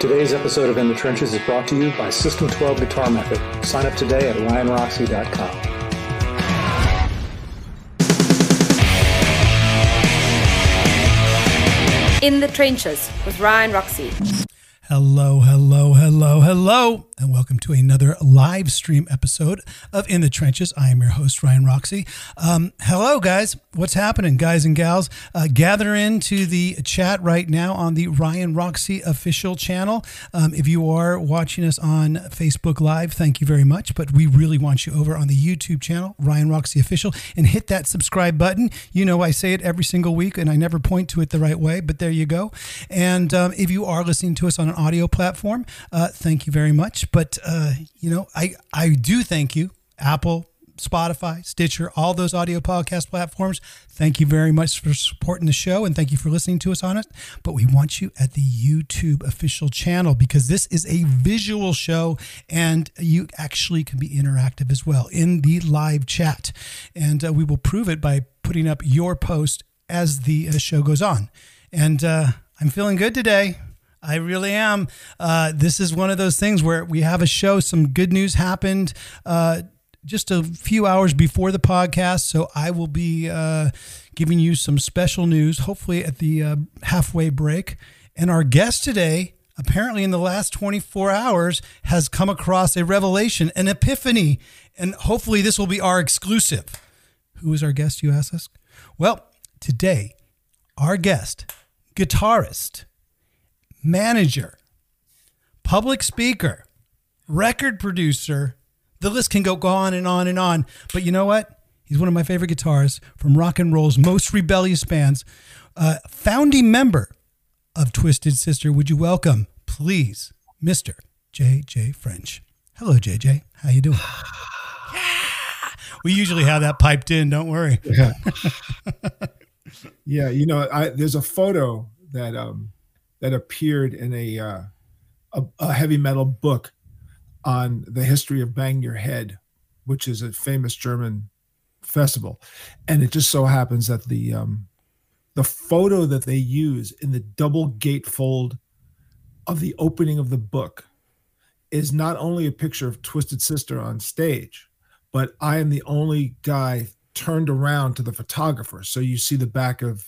Today's episode of In the Trenches is brought to you by System 12 Guitar Method. Sign up today at ryanroxie.com. In the Trenches with Ryan Roxie. Hello, hello, hello, hello, and welcome to another live stream episode of In the Trenches. I am your host, Ryan Roxie. Um, hello, guys. What's happening, guys and gals? Uh, gather into the chat right now on the Ryan Roxie official channel. Um, if you are watching us on Facebook Live, thank you very much. But we really want you over on the YouTube channel, Ryan Roxie Official, and hit that subscribe button. You know, I say it every single week, and I never point to it the right way, but there you go. And um, if you are listening to us on an audio platform, uh, thank you very much. But uh, you know, I I do thank you, Apple. Spotify, Stitcher, all those audio podcast platforms. Thank you very much for supporting the show and thank you for listening to us on it. But we want you at the YouTube official channel because this is a visual show and you actually can be interactive as well in the live chat. And uh, we will prove it by putting up your post as the uh, show goes on. And uh, I'm feeling good today. I really am. Uh, this is one of those things where we have a show. Some good news happened uh, just a few hours before the podcast. So I will be uh, giving you some special news, hopefully at the uh, halfway break. And our guest today, apparently in the last 24 hours, has come across a revelation, an epiphany. And hopefully this will be our exclusive. Who is our guest, you ask us? Well, today, our guest, guitarist, manager, public speaker, record producer. The list can go on and on and on. But you know what? He's one of my favorite guitarists from rock and roll's most rebellious bands. Uh, founding member of Twisted Sister. Would you welcome, please, Mr. JJ French? Hello, JJ. How you doing? yeah. We usually have that piped in. Don't worry. Yeah. yeah. You know, I, there's a photo that um, that appeared in a, uh, a, a heavy metal book on the history of Bang Your Head, which is a famous German festival, and it just so happens that the um, the photo that they use in the double gatefold of the opening of the book is not only a picture of Twisted Sister on stage, but I am the only guy turned around to the photographer. So you see the back of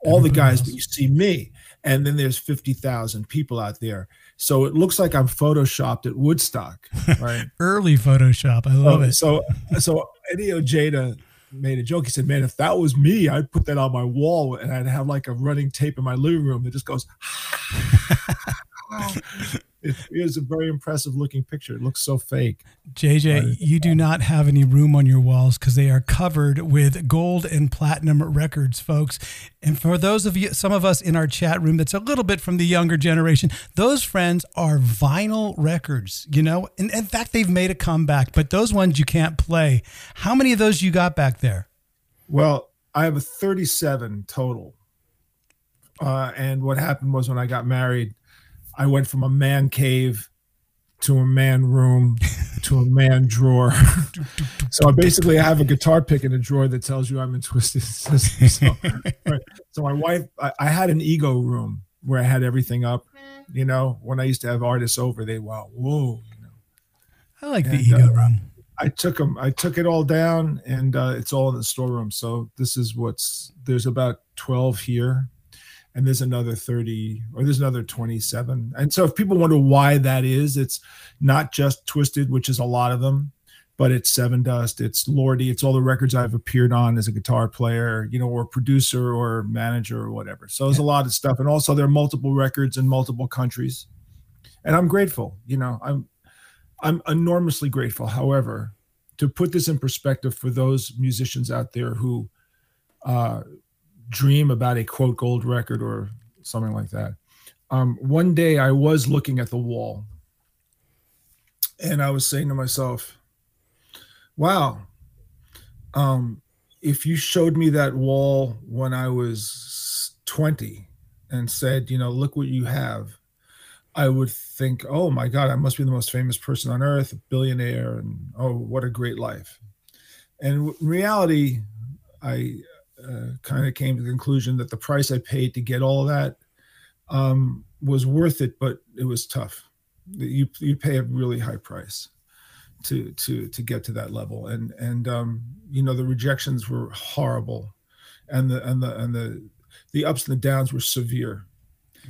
all the guys, but you see me. And then there's 50,000 people out there. So it looks like I'm photoshopped at Woodstock, right? Early Photoshop. I love so, it. So, so Eddie Ojeda made a joke. He said, man, if that was me, I'd put that on my wall and I'd have like a running tape in my living room that just goes, it is a very impressive looking picture. It looks so fake. JJ, right. you do not have any room on your walls because they are covered with gold and platinum records, folks. And for those of you, some of us in our chat room that's a little bit from the younger generation, those friends are vinyl records, you know? And in fact, they've made a comeback, but those ones you can't play. How many of those you got back there? Well, I have a 37 total. Uh, and what happened was when I got married, I went from a man cave to a man room to a man drawer. so I basically have a guitar pick in a drawer that tells you I'm in Twisted Sister. So, right. so my wife, I, I, had an ego room where I had everything up. You know, when I used to have artists over, they wow, whoa. You know, I like and, the ego uh, room. I took them. I took it all down, and uh, it's all in the storeroom. So this is what's there's about twelve here and there's another 30 or there's another 27 and so if people wonder why that is it's not just twisted which is a lot of them but it's Sevendust it's lordy it's all the records i've appeared on as a guitar player you know or producer or manager or whatever. So there's a lot of stuff. And also there are multiple records in multiple countries. And i'm grateful you know i'm i'm enormously grateful. However to put this in perspective for those musicians out there who uh, dream about a quote gold record or something like that. Um, one day I was looking at the wall and I was saying to myself, wow, um, if you showed me that wall when I was 20 and said, you know, look what you have, I would think, oh my God, I must be the most famous person on earth, a billionaire, and oh, what a great life. And in reality, I uh, kind of came to the conclusion that the price I paid to get all of that um, was worth it, but it was tough. You you pay a really high price to to to get to that level, and and um, you know the rejections were horrible, and the and the and the the ups and the downs were severe.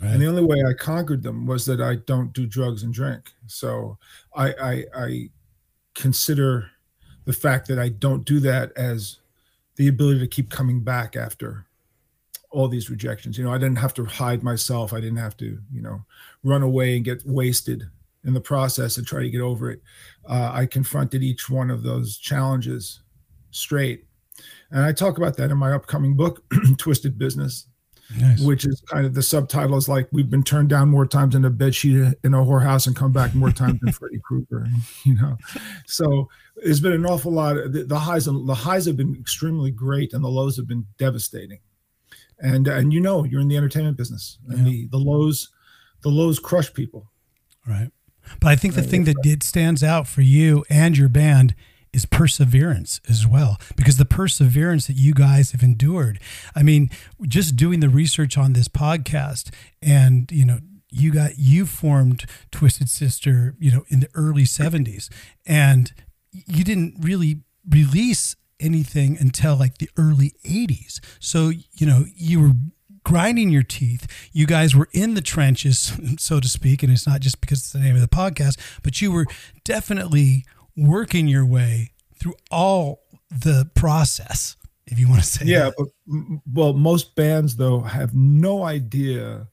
Right. And the only way I conquered them was that I don't do drugs and drink. So I, I, I consider the fact that I don't do that as the ability to keep coming back after all these rejections. You know, I didn't have to hide myself. I didn't have to, you know, run away and get wasted in the process and try to get over it. Uh, I confronted each one of those challenges straight. And I talk about that in my upcoming book, Twisted Business, nice. which is kind of the subtitle is like, we've been turned down more times in a bedsheet in a whorehouse and come back more times than Freddy Krueger, you know? So there's been an awful lot. Of, the, the highs, the highs have been extremely great and the lows have been devastating and and you know you're in the entertainment business and yeah. the the lows the lows crush people right but i think the thing that did stands out for you and your band is perseverance as well because the perseverance that you guys have endured i mean just doing the research on this podcast and you know you got you formed twisted sister you know in the early 70s and you didn't really release anything until like the early 80s. So, you know, you were grinding your teeth. You guys were in the trenches, so to speak. And it's not just because it's the name of the podcast, but you were definitely working your way through all the process, if you want to say yeah, but, well, most bands, though, have no idea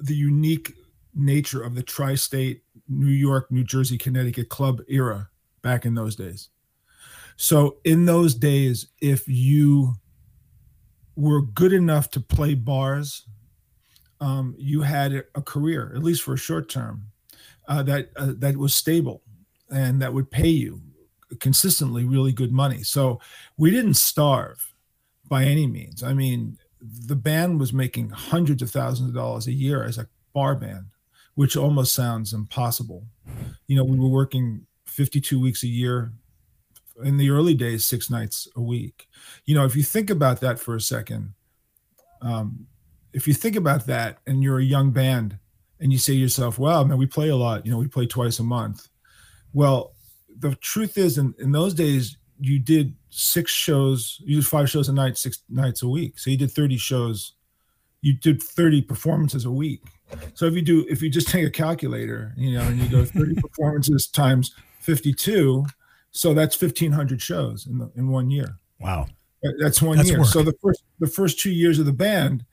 the unique nature of the tri state New York, New Jersey, Connecticut club era back in those days. So in those days, if you were good enough to play bars, um, you had a career, at least for a short term, uh, that uh, that was stable and that would pay you consistently really good money. So we didn't starve by any means. I mean, the band was making hundreds of thousands of dollars a year as a bar band, which almost sounds impossible. You know, we were working 52 weeks a year, in the early days six nights a week you know if you think about that for a second um, if you think about that and you're a young band and you say to yourself wow man we play a lot you know we play twice a month well the truth is in, in those days you did six shows you did five shows a night six nights a week so you did 30 shows you did 30 performances a week so if you do if you just take a calculator you know and you go 30 performances times 52 so that's 1,500 shows in the, in one year. Wow, that's one that's year. Work. So the first the first two years of the band,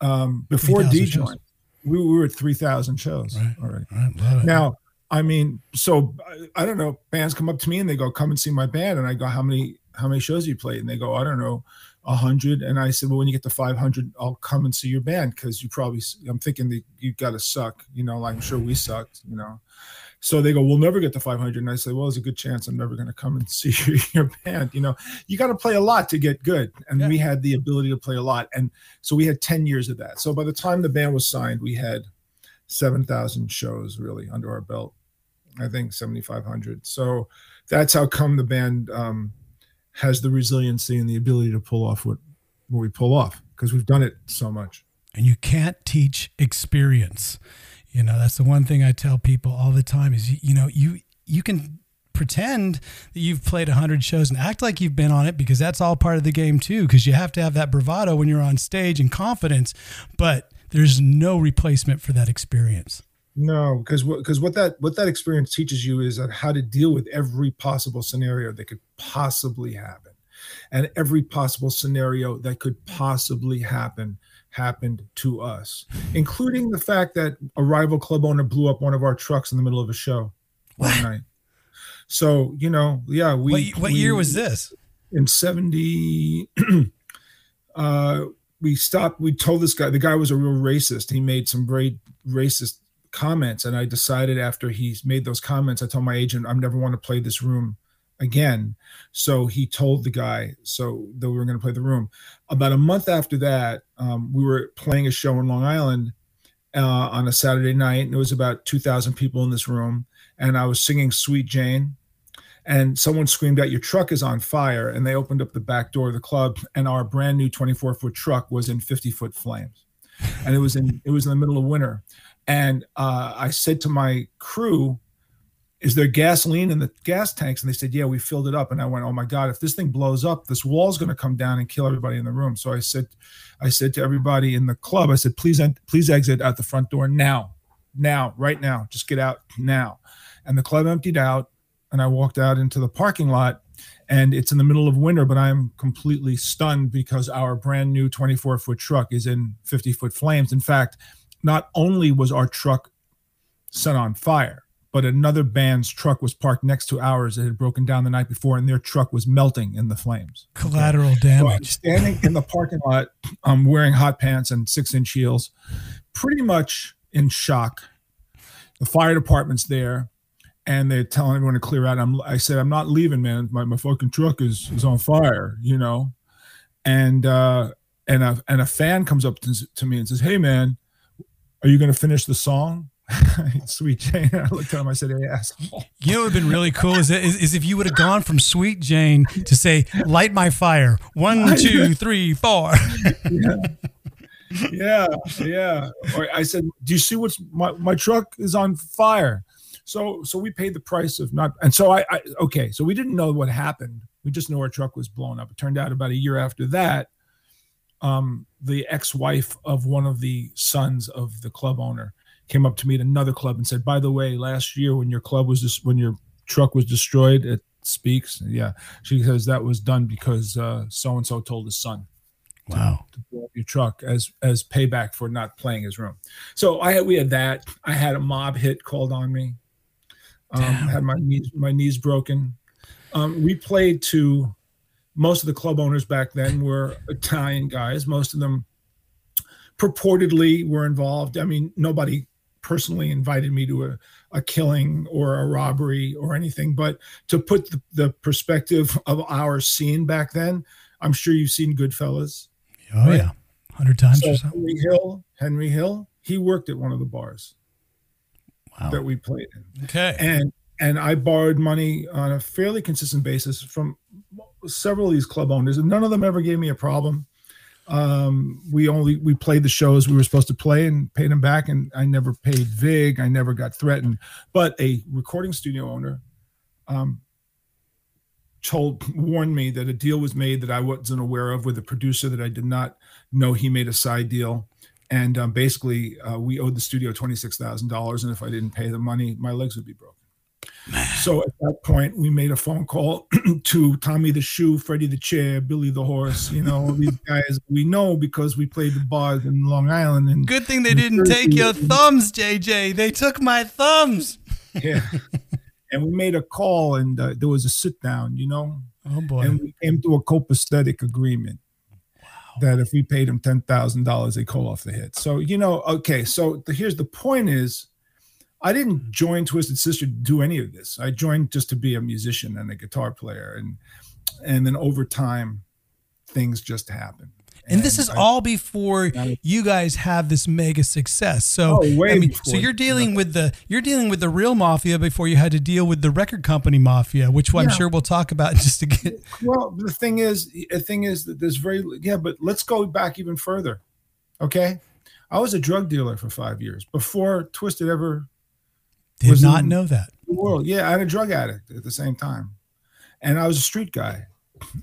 um, before D joined, we, we, were at 3,000 shows right. already. Right. Now, I mean, so I, I, don't know. Bands come up to me and they go, "Come and see my band," and I go, "How many how many shows you played?" And they go, "I don't know." a hundred and I said, well, when you get to 500, I'll come and see your band. Cause you probably, I'm thinking that you got to suck, you know, like I'm sure we sucked, you know? So they go, we'll never get to 500. And I say, well, there's a good chance I'm never going to come and see your band. You know, you got to play a lot to get good. And yeah. we had the ability to play a lot. And so we had 10 years of that. So by the time the band was signed, we had 7,000 shows really under our belt. I think 7,500. So that's how come the band um, has the resiliency and the ability to pull off what, what we pull off because we've done it so much. And you can't teach experience. You know, that's the one thing I tell people all the time is, you, you know, you, you can pretend that you've played 100 shows and act like you've been on it because that's all part of the game too because you have to have that bravado when you're on stage and confidence but there's no replacement for that experience no because what because what that what that experience teaches you is how to deal with every possible scenario that could possibly happen and every possible scenario that could possibly happen happened to us, including the fact that a rival club owner blew up one of our trucks in the middle of a show what? one night. So, you know, yeah, we. What, what we, year was this? In 70. uh, we stopped. We told this guy, the guy was a real racist. He made some very racist comments. And I decided after he made those comments, I told my agent, I'm never want to play this room again. So he told the guy so that we were going to play the room. About a month after that, um, we were playing a show in Long Island uh, on a Saturday night, and it was about two thousand people in this room. And I was singing "Sweet Jane," and someone screamed out, "Your truck is on fire!" And they opened up the back door of the club, and our brand new twenty-four foot truck was in fifty foot flames. and it was in it was in the middle of winter, and uh, I said to my crew, "Is there gasoline in the gas tanks?" And they said, "Yeah, we filled it up." And I went, "Oh my god, if this thing blows up, this wall's going to come down and kill everybody in the room." So I said, I said to everybody in the club, I said, "Please, please exit out the front door now, now, right now. Just get out now." And the club emptied out, and I walked out into the parking lot and it's in the middle of winter, but I am completely stunned because our brand new 24 foot truck is in 50 foot flames. In fact, not only was our truck set on fire, but another band's truck was parked next to ours that had broken down the night before, and their truck was melting in the flames. Collateral okay. damage. So standing in the parking lot, I'm wearing hot pants and six inch heels, pretty much in shock. The fire department's there and they're telling everyone to clear out. I'm, I said, I'm not leaving, man. My, my fucking truck is, is on fire, you know? And, uh, and a, and a fan comes up to, to me and says, Hey man, are you going to finish the song? Sweet Jane. I looked at him. I said, "Hey, asshole." You know what would have been really cool is, is, is if you would have gone from Sweet Jane to say, "Light my fire." One, two, three, four. yeah. yeah, yeah. Or I said, "Do you see what's my my truck is on fire?" So so we paid the price of not and so I, I okay, so we didn't know what happened. We just knew our truck was blown up. It turned out about a year after that, um, the ex-wife of one of the sons of the club owner came up to me at another club and said, "By the way, last year when your club was just when your truck was destroyed at Speaks, yeah, she says that was done because so and so told his son." Wow. To, to blow up your truck as as payback for not playing his room. So I had we had that. I had a mob hit called on me. Um, had my knees my knees broken. Um, we played to most of the club owners back then were Italian guys. Most of them purportedly were involved. I mean, nobody personally invited me to a, a killing or a robbery or anything, but to put the, the perspective of our scene back then, I'm sure you've seen Goodfellas. Oh right? yeah, hundred times or so Henry Hill. Henry Hill. He worked at one of the bars wow. that we played in. Okay. And and I borrowed money on a fairly consistent basis from several of these club owners, and none of them ever gave me a problem. Um, we only we played the shows we were supposed to play and paid them back, and I never paid Vig. I never got threatened. But a recording studio owner um, told warned me that a deal was made that I wasn't aware of with a producer that I did not know he made a side deal and um, basically uh, we owed the studio $26000 and if i didn't pay the money my legs would be broken Man. so at that point we made a phone call to tommy the shoe freddie the chair billy the horse you know these guys we know because we played the bars in long island and good thing they didn't take your thumbs jj they took my thumbs yeah and we made a call and uh, there was a sit down you know oh boy and we came to a copacetic agreement that if we paid him ten thousand dollars, they call off the hit. So you know, okay. So the, here's the point: is I didn't join Twisted Sister to do any of this. I joined just to be a musician and a guitar player, and and then over time, things just happen. And, this is I, all before you guys have this mega success. So oh, I mean, so you're dealing with the you're dealing with the real mafia before you had to deal with the record company mafia, which I'm sure we'll talk about just to get. Well, the thing is, the thing is that there's very yeah, but let's go back even further. Okay, I was a drug dealer for five years before Twisted ever. Did not know that. World, yeah, I'm a drug addict at the same time, and I was a street guy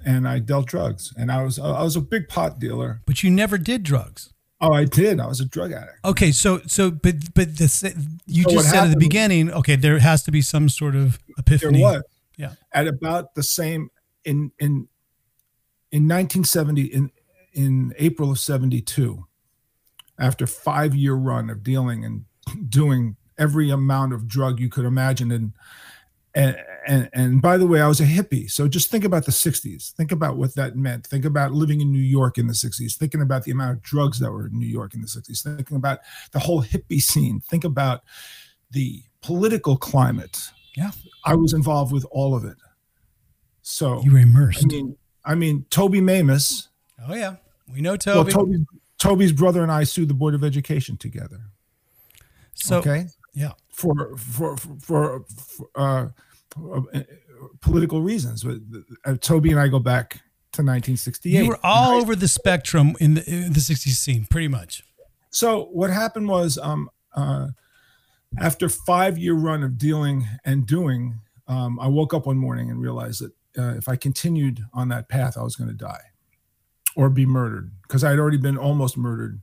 and I dealt drugs, and I was I was a big pot dealer. But you never did drugs. Oh, I did. I was a drug addict. Okay, so so but but this you so just said at the beginning. Okay, there has to be some sort of epiphany. There was. Yeah. At about the same in in in 1970 in in April of 72 after 5 year run of dealing and doing every amount of drug you could imagine and and, and and by the way, I was a hippie. So just think about the 60s. Think about what that meant. Think about living in New York in the 60s. Thinking about the amount of drugs that were in New York in the 60s. Thinking about the whole hippie scene. Think about the political climate. Yeah. I was involved with all of it. So you were immersed. I mean, I mean Toby Mamis. Oh yeah. We know Toby. Well, Toby Toby's brother and I sued the Board of Education together. So okay. Yeah. For for for, for, for uh, uh, political reasons. But uh, Toby and I go back to 1968. You were all over the spectrum in the, in the 60s scene, pretty much. So what happened was, um, uh, after five year run of dealing and doing, um, I woke up one morning and realized that uh, if I continued on that path, I was going to die or be murdered because I had already been almost murdered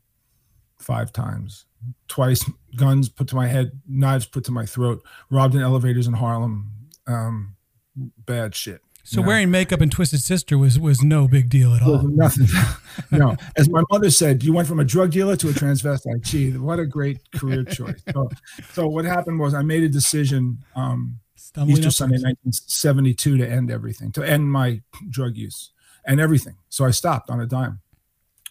five times, twice guns put to my head, knives put to my throat, robbed in elevators in Harlem, um, bad shit. So wearing makeup and Twisted Sister was was no big deal at all. Nothing. no, as my mother said, you went from a drug dealer to a transvestite. Gee, what a great career choice. So, so what happened was I made a decision um, Stumbling Easter Sunday, 1972, to end everything, to end my drug use and everything. So I stopped on a dime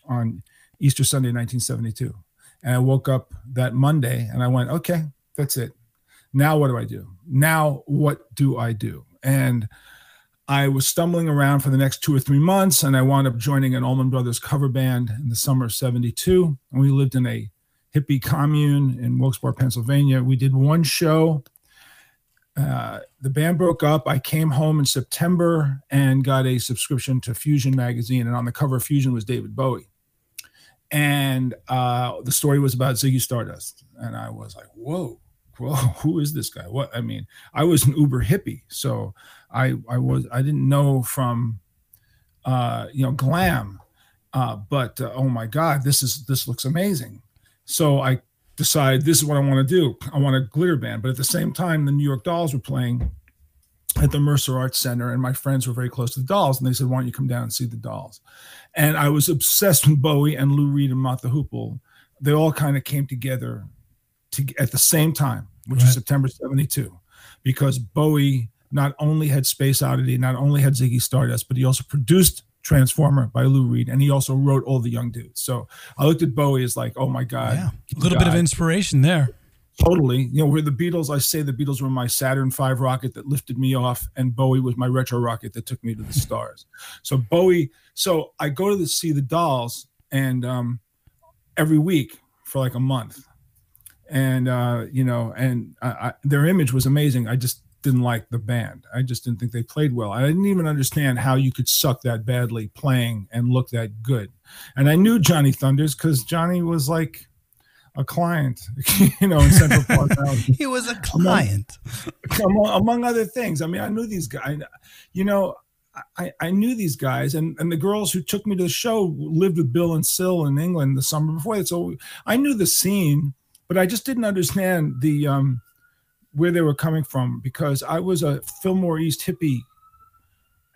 on Easter Sunday, 1972, and I woke up that Monday and I went, okay, that's it. Now what do I do? Now what do I do? And I was stumbling around for the next two or three months, and I wound up joining an Allman Brothers cover band in the summer of 72. And we lived in a hippie commune in Wilkes-Barre, Pennsylvania. We did one show. Uh, the band broke up. I came home in September and got a subscription to Fusion magazine. And on the cover of Fusion was David Bowie. And uh, the story was about Ziggy Stardust. And I was like, whoa, whoa, who is this guy? What? I mean, I was an uber hippie. So I I was I didn't know from uh, you know glam, uh, but uh, oh my God, this is this looks amazing. So I decide this is what I want to do. I want a glitter band, but at the same time, the New York Dolls were playing at the Mercer Arts Center, and my friends were very close to the Dolls, and they said, "Why don't you come down and see the Dolls?" And I was obsessed with Bowie and Lou Reed and the Hoople. They all kind of came together to, at the same time, which right. was September '72, because Bowie not only had Space Oddity, not only had Ziggy Stardust, but he also produced Transformer by Lou Reed, and he also wrote all the young dudes. So I looked at Bowie as like, oh my god, yeah, a little god. bit of inspiration there. Totally, you know, where the Beatles, I say the Beatles were my Saturn V rocket that lifted me off, and Bowie was my retro rocket that took me to the stars. So Bowie, so I go to the, see the Dolls, and um, every week for like a month, and uh, you know, and I, I, their image was amazing. I just didn't like the band. I just didn't think they played well. I didn't even understand how you could suck that badly playing and look that good. And I knew Johnny Thunders because Johnny was like a client, you know, in Central Park. he was a client, among, among, other things. I mean, I knew these guys. You know, I, I knew these guys, and, and the girls who took me to the show lived with Bill and Syl in England the summer before that. So I knew the scene, but I just didn't understand the um, where they were coming from because I was a Fillmore East hippie.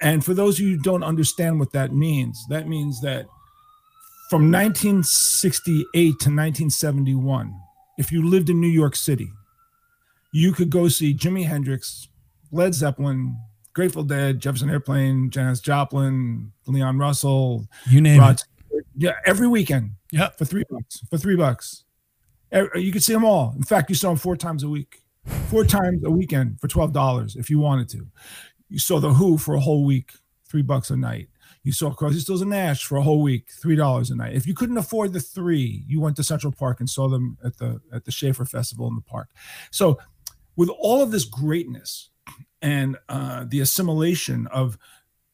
And for those of you who don't understand what that means, that means that from 1968 to 1971, if you lived in New York City, you could go see Jimi Hendrix, Led Zeppelin, Grateful Dead, Jefferson Airplane, Janis Joplin, Leon Russell, you name Rod, it. Yeah, every weekend. Yeah, for three bucks. For three bucks, you could see them all. In fact, you saw them four times a week four times a weekend for twelve dollars if you wanted to. You saw the Who for a whole week, three bucks a night. You saw Crosby, Stills, and Nash for a whole week, three dollars a night. If you couldn't afford the three, you went to Central Park and saw them at the at the Schaefer Festival in the park. So, with all of this greatness and uh, the assimilation of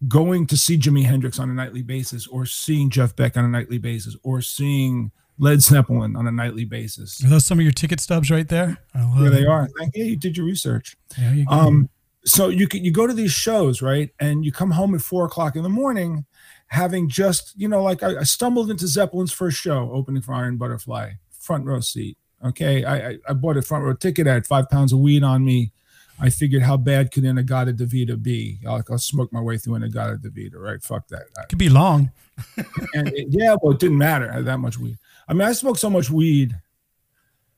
going to see Jimi Hendrix on a nightly basis, or seeing Jeff Beck on a nightly basis, or seeing Led Zeppelin on a nightly basis. Are those some of your ticket stubs right there? Yeah, they are. Thank you. You did your research. Yeah, you um, so you can you go to these shows, right? And you come home at four o'clock in the morning, having just, you know, like I, I stumbled into Zeppelin's first show, opening for Iron Butterfly, front row seat. Okay. I, I, I bought a front row ticket. I had five pounds of weed on me. I figured how bad could In-A-Gadda-Da-Vida be? I'll, I'll, smoke my way through In-A-Gadda-Da-Vida, right? Fuck that. It could be long. and it, yeah, well, it didn't matter. I had that much weed. I mean, I smoked so much weed.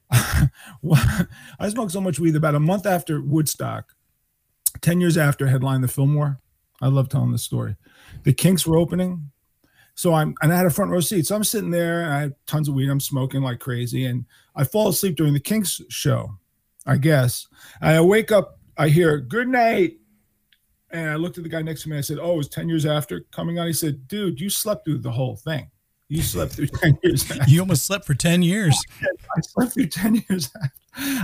I smoked so much weed about a month after Woodstock, 10 years after headline the Fillmore. I love telling this story. The Kinks were opening. So I'm, and I had a front row seat. So I'm sitting there and I had tons of weed. I'm smoking like crazy. And I fall asleep during the Kinks show, I guess. And I wake up, I hear, good night. And I looked at the guy next to me. I said, Oh, it was 10 years after coming on. He said, Dude, you slept through the whole thing You slept through 10 years. You almost slept for 10 years. I slept through 10 years.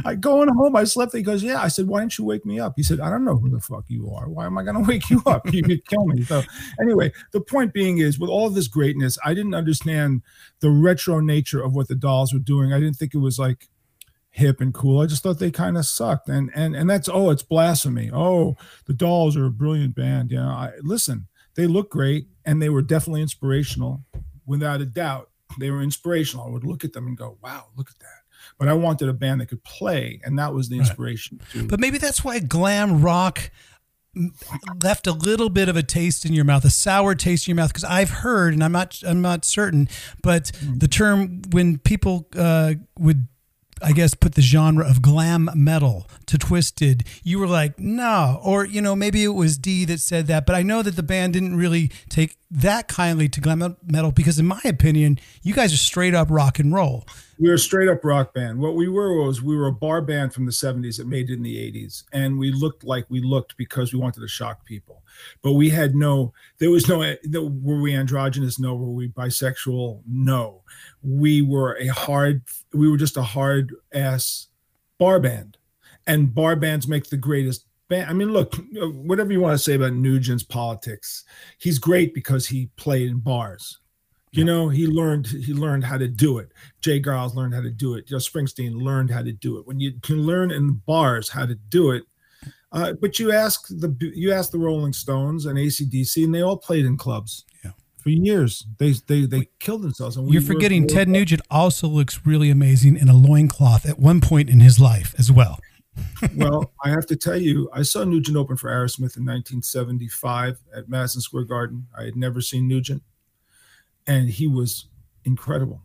I going home, I slept. He goes, Yeah. I said, Why didn't you wake me up? He said, I don't know who the fuck you are. Why am I going to wake you up? You could kill me. So, anyway, the point being is, with all of this greatness, I didn't understand the retro nature of what the dolls were doing. I didn't think it was like hip and cool. I just thought they kind of sucked. And and and that's oh, it's blasphemy. Oh, the dolls are a brilliant band. You know, I listen, they look great and they were definitely inspirational, without a doubt. They were inspirational. I would look at them and go, Wow, look at that but I wanted a band that could play, and that was the inspiration. Right. But maybe that's why glam rock left a little bit of a taste in your mouth, a sour taste in your mouth. Because I've heard, and I'm not, I'm not certain, but mm-hmm. the term when people uh, would I guess, put the genre of glam metal to twisted, you were like, no. Or, you know, maybe it was D that said that, but I know that the band didn't really take that kindly to glam metal because, in my opinion, you guys are straight up rock and roll. We were a straight up rock band. What we were was we were a bar band from the 70s that made it in the 80s. And we looked like we looked because we wanted to shock people. But we had no, there was no, were we androgynous? No. Were we bisexual? No. We were a hard, we were just a hard ass bar band. And bar bands make the greatest. I mean, look, whatever you want to say about Nugent's politics, he's great because he played in bars you know, he learned he learned how to do it. J. Geils learned how to do it. You know, Springsteen learned how to do it. When you can learn in bars how to do it, uh, but you ask the you ask the Rolling Stones and ACDC, and they all played in clubs. Yeah. For years, they they they killed themselves. And You're forgetting Ted Nugent also looks really amazing in a loincloth at one point in his life as well. Well, I have to tell you, I saw Nugent open for Aerosmith in 1975 at Madison Square Garden. I had never seen Nugent and he was incredible.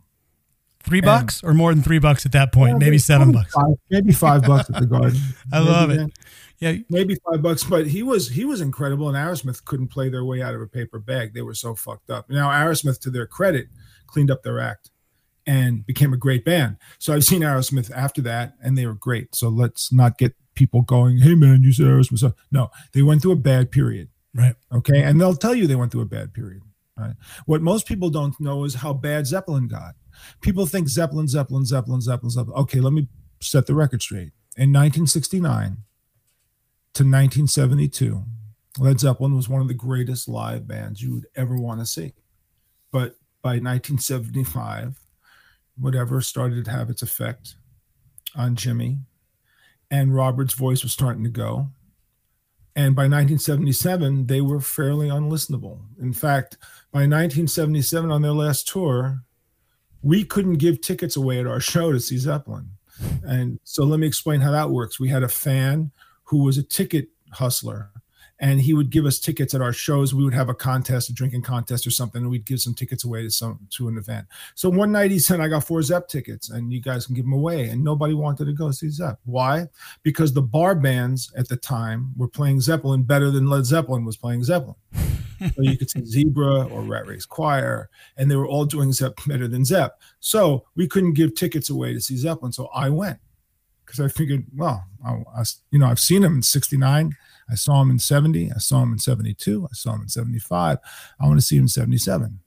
Three bucks or more than three bucks at that point, yeah, maybe seven bucks, five, maybe five bucks at the garden. I maybe love it. Yeah, maybe five bucks, but he was he was incredible, and Aerosmith couldn't play their way out of a paper bag. They were so fucked up. Now Aerosmith, to their credit, cleaned up their act and became a great band. So I've seen Aerosmith after that, and they were great. So let's not get people going, "Hey man, you said Aerosmith." No, they went through a bad period. Right. Okay, and they'll tell you they went through a bad period. Right. What most people don't know is how bad Zeppelin got. People think Zeppelin, Zeppelin, Zeppelin, Zeppelin, Zeppelin. Okay, let me set the record straight. In 1969 to 1972, Led Zeppelin was one of the greatest live bands you would ever want to see. But by 1975, whatever started to have its effect on Jimmy, and Robert's voice was starting to go. And by 1977, they were fairly unlistenable. In fact, by 1977, on their last tour, we couldn't give tickets away at our show to see Zeppelin. And so let me explain how that works. We had a fan who was a ticket hustler and he would give us tickets at our shows. We would have a contest, a drinking contest or something, and we'd give some tickets away to some to an event. So one night he said, "I got four Zepp tickets, and you guys can give them away." And nobody wanted to go see Zepp. Why? Because the bar bands at the time were playing Zeppelin better than Led Zeppelin was playing Zeppelin. so you could see Zebra or Rat Race Choir, and they were all doing Zepp better than Zepp. So we couldn't give tickets away to see Zeppelin. So I went because I figured, well, I, I, you know, I've seen them in '69. I saw him in 70. I saw him in 72. I saw him in 75. I want to see him in 77.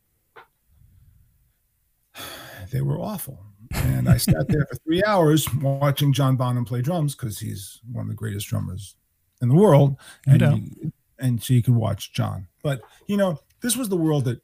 They were awful. And I sat there for three hours watching John Bonham play drums because he's one of the greatest drummers in the world. And, he, and so you could watch John. But, you know, this was the world that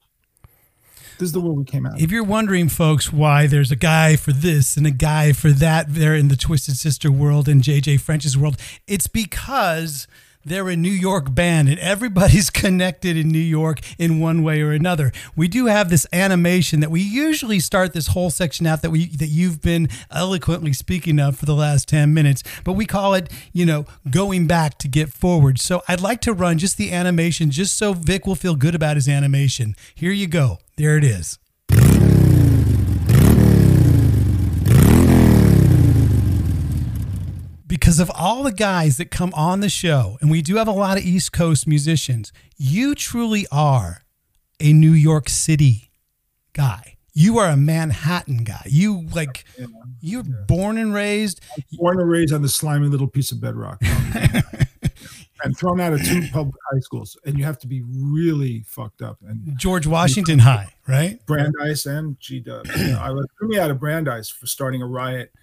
this is the world we came out. If you're wondering, folks, why there's a guy for this and a guy for that there in the Twisted Sister world and JJ French's world, it's because they're a New York band and everybody's connected in New York in one way or another. We do have this animation that we usually start this whole section out that we that you've been eloquently speaking of for the last 10 minutes, but we call it, you know, going back to get forward. So I'd like to run just the animation just so Vic will feel good about his animation. Here you go. There it is. Because of all the guys that come on the show, and we do have a lot of East Coast musicians, you truly are a New York City guy. You are a Manhattan guy. You like yeah. you're yeah. born and raised. Born and raised on the slimy little piece of bedrock. and thrown out of two public high schools, and you have to be really fucked up. And George Washington High, right? Brandeis and G Dub. I was threw me out of Brandeis for starting a riot,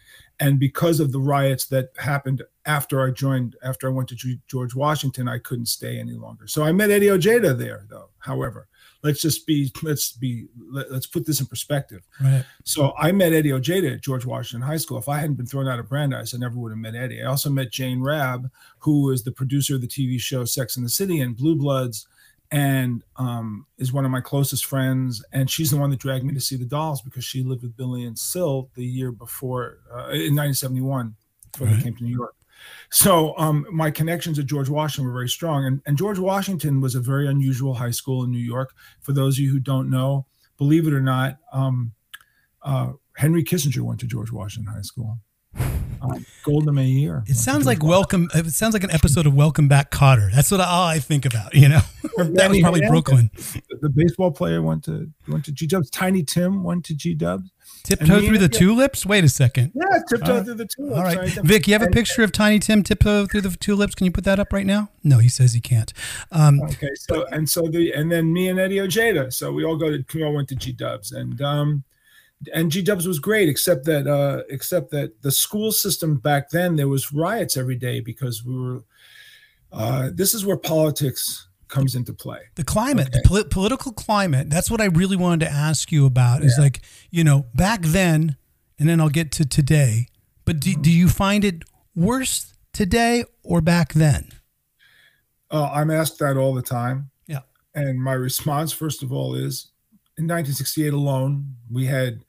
and because of the riots that happened after I joined, after I went to George Washington, I couldn't stay any longer. So I met Eddie Ojeda there, though. However, let's just be let's be let, us put this in perspective. Right. So I met Eddie Ojeda at George Washington High School. If I hadn't been thrown out of Brandeis, I never would have met Eddie. I also met Jane Raab, who is the producer of the TV show Sex and the City and Blue Bloods, and um, is one of my closest friends. And she's the one that dragged me to see the Dolls because she lived with Billy and Syl the year before uh, in 1971 before right. they came to New York. So um, my connections at George Washington were very strong, and, and George Washington was a very unusual high school in New York. For those of you who don't know, believe it or not, um, uh, Henry Kissinger went to George Washington High School. Um, Golda Meir. It sounds like welcome. It sounds like an episode of Welcome Back, Kotter. That's what all I think about. You know, that was probably Brooklyn. The baseball player went to went to G Dubs. Tiny Tim went to G Dubs. Tiptoe through the tulips. Wait a second. Yeah, tiptoe right. through the tulips. All right, right. Vic, you have a picture of Tiny Tim tiptoe through the tulips. Can you put that up right now? No, he says he can't. Um, okay, so and so the and then me and Eddie Ojeda. So we all go to we all went to G Dubs and um and G Dubs was great, except that uh except that the school system back then there was riots every day because we were. Uh, this is where politics comes into play. The climate, okay. the pol- political climate. That's what I really wanted to ask you about. Yeah. Is like you know back then, and then I'll get to today. But do, do you find it worse today or back then? Uh, I'm asked that all the time. Yeah. And my response, first of all, is in 1968 alone, we had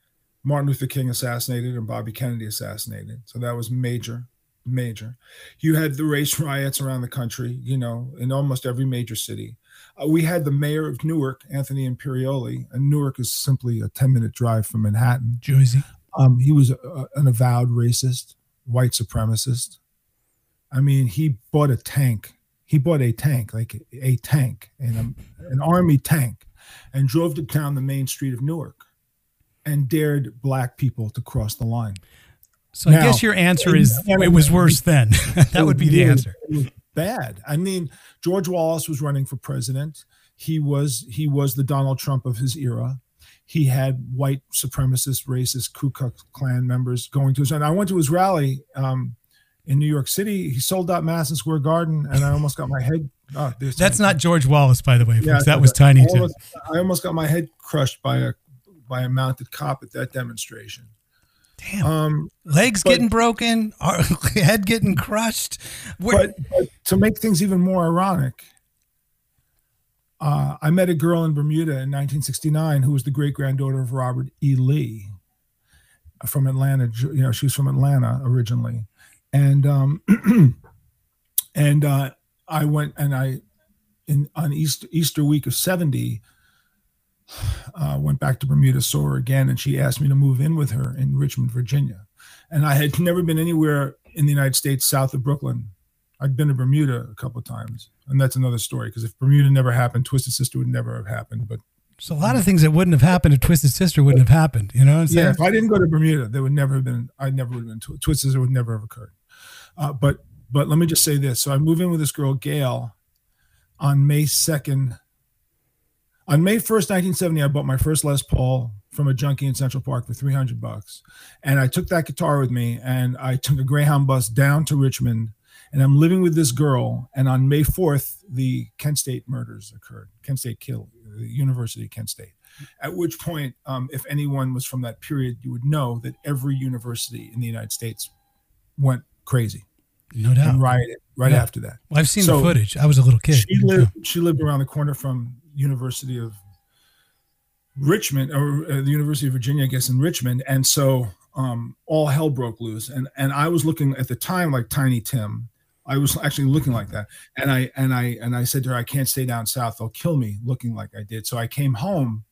Martin Luther King assassinated and Bobby Kennedy assassinated. So that was major major. You had the race riots around the country, you know, in almost every major city. Uh, we had the mayor of Newark, Anthony Imperiale, and Newark is simply a 10 minute drive from Manhattan. Jersey. Um, he was a, an avowed racist, white supremacist. I mean, he bought a tank. He bought a tank, like a tank, and an army tank, and drove to down the main street of Newark and dared black people to cross the line. So now, I guess your answer is it was worse then. that would be the answer. bad. I mean, George Wallace was running for president. He was he was the Donald Trump of his era. He had white supremacist, racist Ku Klux Klan members going to his. And I went to his rally um, in New York City. He sold out Madison Square Garden, and I almost got my head. Oh, That's not George Wallace, by the way. Yeah, that was Tiny Tim. I almost got my head crushed by a by a mounted cop at that demonstration. Damn. Um, Legs but, getting broken, head getting crushed. But, but, to make things even more ironic, uh, I met a girl in Bermuda in 1969 who was the great granddaughter of Robert E. Lee from Atlanta. You know, she was from Atlanta originally, and um, and uh, I went and I in on Easter Easter week of 70 uh, went back to Bermuda, saw her again, and she asked me to move in with her in Richmond, Virginia. And I had never been anywhere in the United States south of Brooklyn. I'd been to Bermuda a couple of times, and that's another story. Because if Bermuda never happened, Twisted Sister would never have happened. But so a lot of things that wouldn't have happened if Twisted Sister wouldn't have happened. You know what I'm saying? Yeah, if I didn't go to Bermuda, there would never have been. I never would have been. Twisted Sister would never have occurred. Uh, but but let me just say this. So I move in with this girl, Gail, on May second, on May 1st, 1970, I bought my first Les Paul from a junkie in Central Park for 300 bucks. And I took that guitar with me and I took a Greyhound bus down to Richmond and I'm living with this girl. And on May 4th, the Kent State murders occurred. Kent State killed the University of Kent State. At which point, um, if anyone was from that period, you would know that every university in the United States went crazy. No doubt. And rioted right yeah. after that. Well, I've seen so the footage. I was a little kid. She lived. She lived around the corner from University of Richmond or uh, the University of Virginia, I guess, in Richmond, and so um, all hell broke loose. And and I was looking at the time like Tiny Tim. I was actually looking like that, and I and I and I said to her, "I can't stay down south; they'll kill me." Looking like I did, so I came home,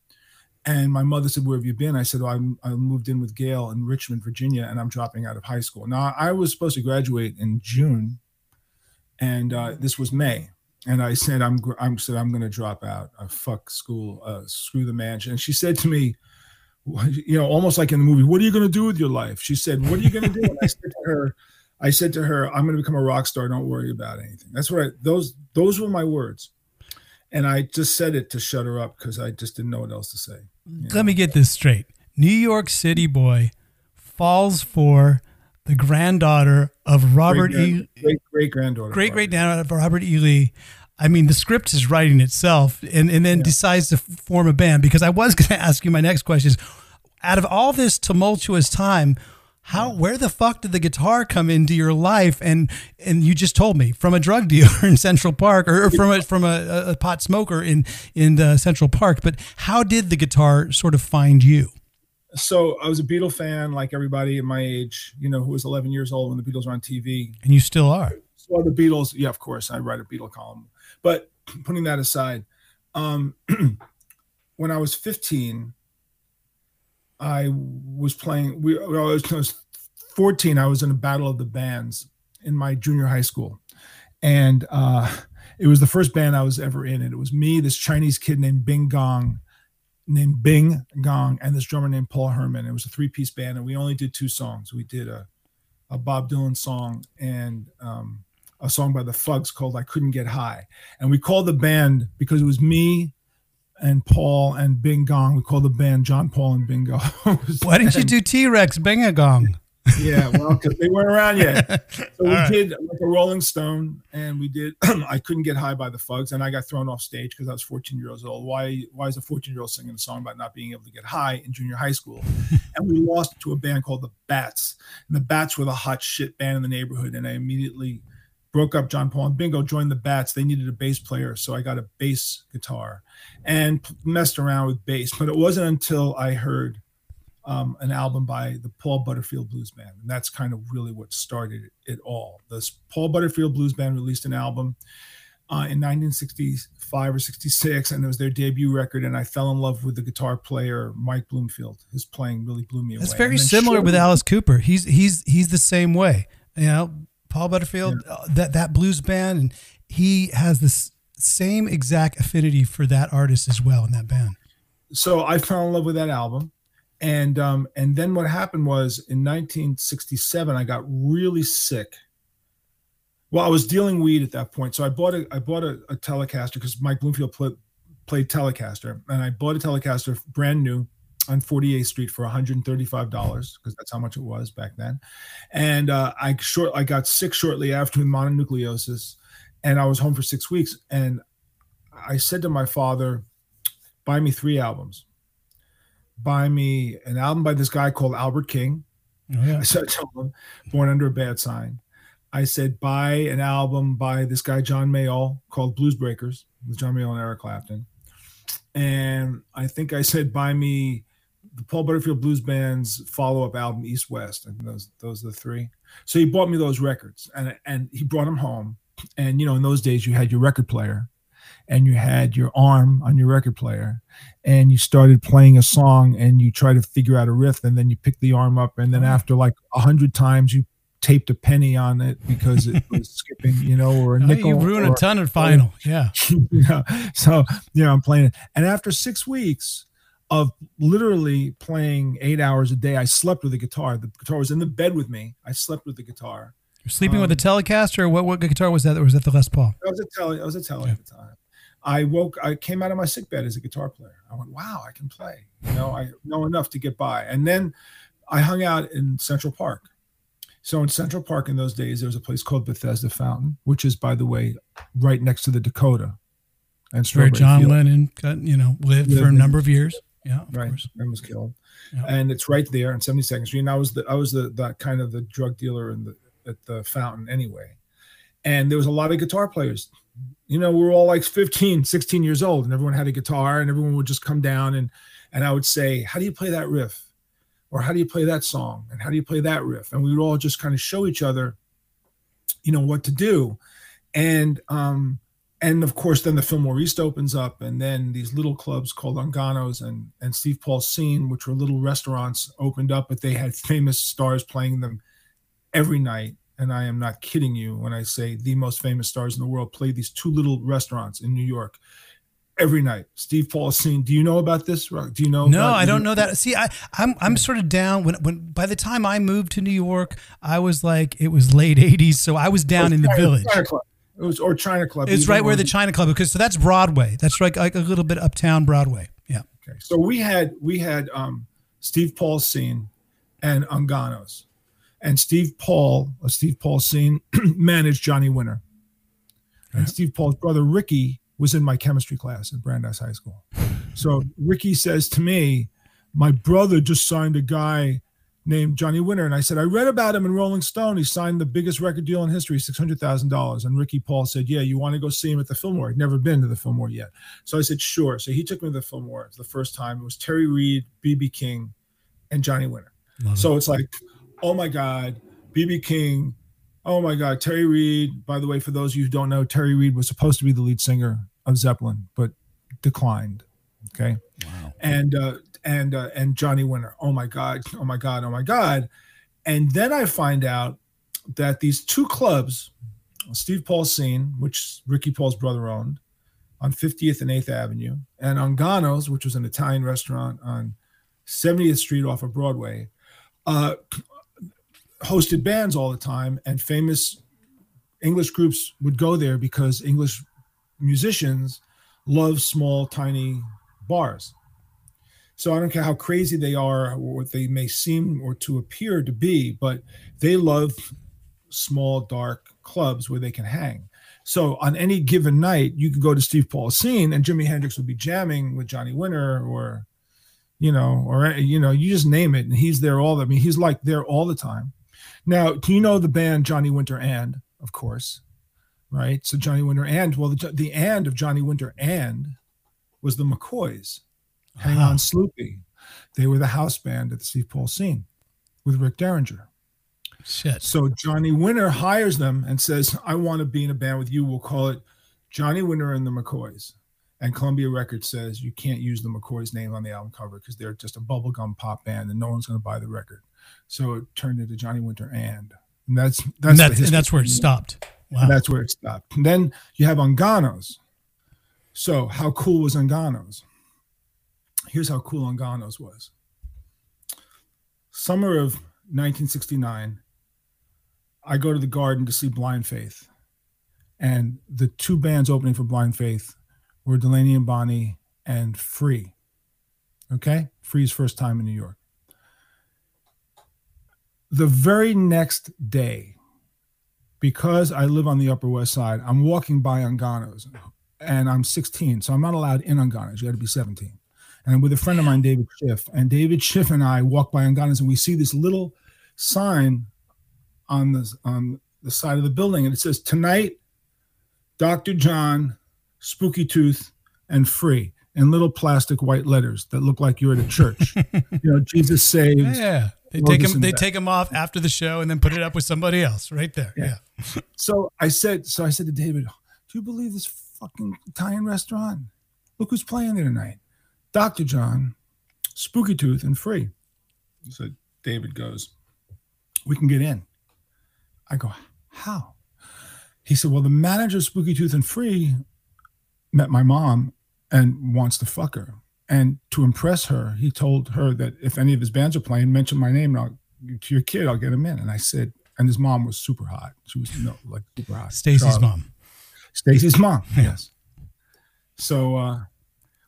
and my mother said, "Where have you been?" I said, well, I, I moved in with Gail in Richmond, Virginia, and I'm dropping out of high school." Now I was supposed to graduate in June, and uh, this was May and I said, I'm, I'm said, I'm going to drop out. I fuck school, uh, screw the mansion. And she said to me, you know, almost like in the movie, what are you going to do with your life? She said, what are you going to do? And I said to her, I said to her, "I'm going to become a rock star. Don't worry about anything." That's I those those were my words, and I just said it to shut her up because I just didn't know what else to say. Let know? me get this straight: New York City boy falls for the granddaughter of Robert great, E. Great great granddaughter. Great great granddaughter of Robert E. Lee. I mean, the script is writing itself, and and then yeah. decides to form a band. Because I was going to ask you my next question is, out of all this tumultuous time how where the fuck did the guitar come into your life and and you just told me from a drug dealer in central park or, from a from a, a, pot smoker in in uh, central park but how did the guitar sort of find you so i was a beatle fan like everybody at my age you know who was 11 years old when the beatles were on tv and you still are so the beatles yeah of course i write a beatle column but putting that aside um when i was 15 I was playing. We, I was, I was 14. I was in a battle of the bands in my junior high school, and uh, it was the first band I was ever in. And it was me, this Chinese kid named Bing Gong, named Bing Gong, and this drummer named Paul Herman. It was a three-piece band, and we only did two songs. We did a, a Bob Dylan song and um, a song by the Fugs called "I Couldn't Get High," and we called the band because it was me, and Paul and Bing Gong. We called the band John Paul and Bingo. Why didn't you do T Rex Bing a Gong? Yeah, well, because they weren't around yet. So we right. did like a Rolling Stone, and we did. I couldn't get high by the Fugs, and I got thrown off stage because I was 14 years old. Why? Why is a 14 year old singing a song about not being able to get high in junior high school? and we lost to a band called the Bats, and the Bats were the hot shit band in the neighborhood, and I immediately broke up John Paul and Bingo, joined the Bats. They needed a bass player, so I got a bass guitar and messed around with bass. But it wasn't until I heard um, an album by the Paul Butterfield Blues Band, and that's kind of really what started it all. This Paul Butterfield Blues Band released an album uh, in 1965 or 66, and it was their debut record. And I fell in love with the guitar player Mike Bloomfield. His playing really blew me away. It's very similar with Alice Cooper. He's he's he's the same way. You know, Paul Butterfield, yeah. uh, that that blues band, and he has this same exact affinity for that artist as well in that band. So I fell in love with that album, and um, and then what happened was in 1967 I got really sick. Well, I was dealing weed at that point, so I bought a I bought a, a Telecaster because Mike Bloomfield played Telecaster, and I bought a Telecaster brand new on 48th Street for 135 dollars because that's how much it was back then. And uh, I short I got sick shortly after mononucleosis, and I was home for six weeks. And I said to my father, "Buy me three albums. Buy me an album by this guy called Albert King." Oh, yeah. I said him, "Born Under a Bad Sign." I said, buy an album by this guy John Mayall called Blues Breakers with John Mayall and Eric Clapton and I think I said buy me the Paul Butterfield Blues Band's follow-up album East West. and those those are the three. So he bought me those records, and and he brought them home. And you know, in those days, you had your record player, and you had your arm on your record player, and you started playing a song, and you try to figure out a riff, and then you pick the arm up, and then after like a hundred times, you taped a penny on it because it was skipping, you know, or a nickel. You ruined a ton of vinyl. Yeah. So, you know, I'm playing it. And after six weeks, of literally playing eight hours a day. I slept with the guitar. The guitar was in the bed with me. I slept with the guitar. You're sleeping um, with a Telecaster. What what guitar was that? Or was that the Les Paul? I was a tele. I was a tele yeah. at the time. I woke. I came out of my sick bed as a guitar player. I went, "Wow, I can play." You know, I know enough to get by. And then I hung out in Central Park. So in Central Park in those days, there was a place called Bethesda Fountain, which is, by the way, right next to the Dakota. And where John Field. Lennon got, you know, lived, lived for a number of years. Yeah, right. And was killed, yeah. and it's right there on 72nd Street. And I was the I was the that kind of the drug dealer in the at the fountain anyway. And there was a lot of guitar players. You know, we were all like 15, 16 years old, and everyone had a guitar, and everyone would just come down and and I would say, "How do you play that riff?" Or how do you play that song? And how do you play that riff? And we would all just kind of show each other, you know, what to do. And um, and of course, then the Fillmore East opens up, and then these little clubs called Unganos and and Steve Paul's Scene, which were little restaurants, opened up, but they had famous stars playing them every night. And I am not kidding you when I say the most famous stars in the world play these two little restaurants in New York every night. Steve Paul's Scene. Do you know about this? Do you know? No, I don't know that. See, I, I'm I'm sort of down when when by the time I moved to New York, I was like it was late '80s, so I was down in the China, village. China Club. It was or China Club. It's right where the China Club because so that's Broadway. That's like like a little bit uptown Broadway. Yeah. Okay. So we had we had um, Steve Paul's Scene and Unganos, and Steve Paul, uh, Steve Paul's Scene managed Johnny Winter, and Steve Paul's brother Ricky was in my chemistry class at Brandeis High School. So Ricky says to me, "My brother just signed a guy." Named Johnny Winter, and I said I read about him in Rolling Stone. He signed the biggest record deal in history, six hundred thousand dollars. And Ricky Paul said, "Yeah, you want to go see him at the Fillmore?" I'd never been to the Fillmore yet, so I said, "Sure." So he took me to the Fillmore. It the first time. It was Terry Reid, BB King, and Johnny Winter. So it's like, oh my God, BB King. Oh my God, Terry Reid. By the way, for those of you who don't know, Terry Reid was supposed to be the lead singer of Zeppelin, but declined. Okay. Wow. And uh, and uh, and Johnny Winter. Oh my God. Oh my God. Oh my God. And then I find out that these two clubs, Steve Paul's scene, which Ricky Paul's brother owned, on 50th and 8th Avenue, and Ungano's, which was an Italian restaurant on 70th Street off of Broadway, uh, hosted bands all the time, and famous English groups would go there because English musicians love small, tiny bars. So I don't care how crazy they are or what they may seem or to appear to be, but they love small, dark clubs where they can hang. So on any given night, you could go to Steve Paul's scene and Jimi Hendrix would be jamming with Johnny Winter or, you know, or, you know, you just name it. And he's there all the, I mean, he's like there all the time. Now, do you know the band Johnny Winter and, of course, right? So Johnny Winter and, well, the, the and of Johnny Winter and was the McCoys. Hang Wow. on, Sloopy. They were the house band at the Steve Paul scene with Rick Derringer. Shit. So Johnny Winter hires them and says, I want to be in a band with you. We'll call it Johnny Winter and the McCoys. And Columbia Records says you can't use the McCoys name on the album cover because they're just a bubblegum pop band and no one's going to buy the record. So it turned into Johnny Winter and. And that's that's And that's, and that's where it stopped. Wow. That's where it stopped. And then you have Unganos. So how cool was Unganos? Here's how cool Unganos was. Summer of 1969, I go to the garden to see Blind Faith. And the two bands opening for Blind Faith were Delaney and Bonnie and Free. Okay? Free's first time in New York. The very next day, because I live on the Upper West Side, I'm walking by Unganos and I'm 16, so I'm not allowed in Unganos. You got to be 17. And I'm with a friend of mine, David Schiff. And David Schiff and I walk by Unganos and we see this little sign on the, on the side of the building. And it says, Tonight, Dr. John, Spooky Tooth, and Free in little plastic white letters that look like you're at a church. you know, Jesus saves. yeah. They Well, take them. They take him off after the show and then put it up with somebody else right there. Yeah. Yeah. So I said, so I said to David, "Do you believe this fucking Italian restaurant? Look who's playing there tonight, Doctor John, Spooky Tooth, and Free." So David goes, "We can get in." I go, "How?" He said, "Well, the manager of Spooky Tooth and Free met my mom and wants to fuck her." And to impress her, he told her that if any of his bands are playing, mention my name and I'll to your kid, I'll get him in. And I said, and his mom was super hot. She was you know, like super hot. Stacy's mom. Stacy's mom. Yes. So uh,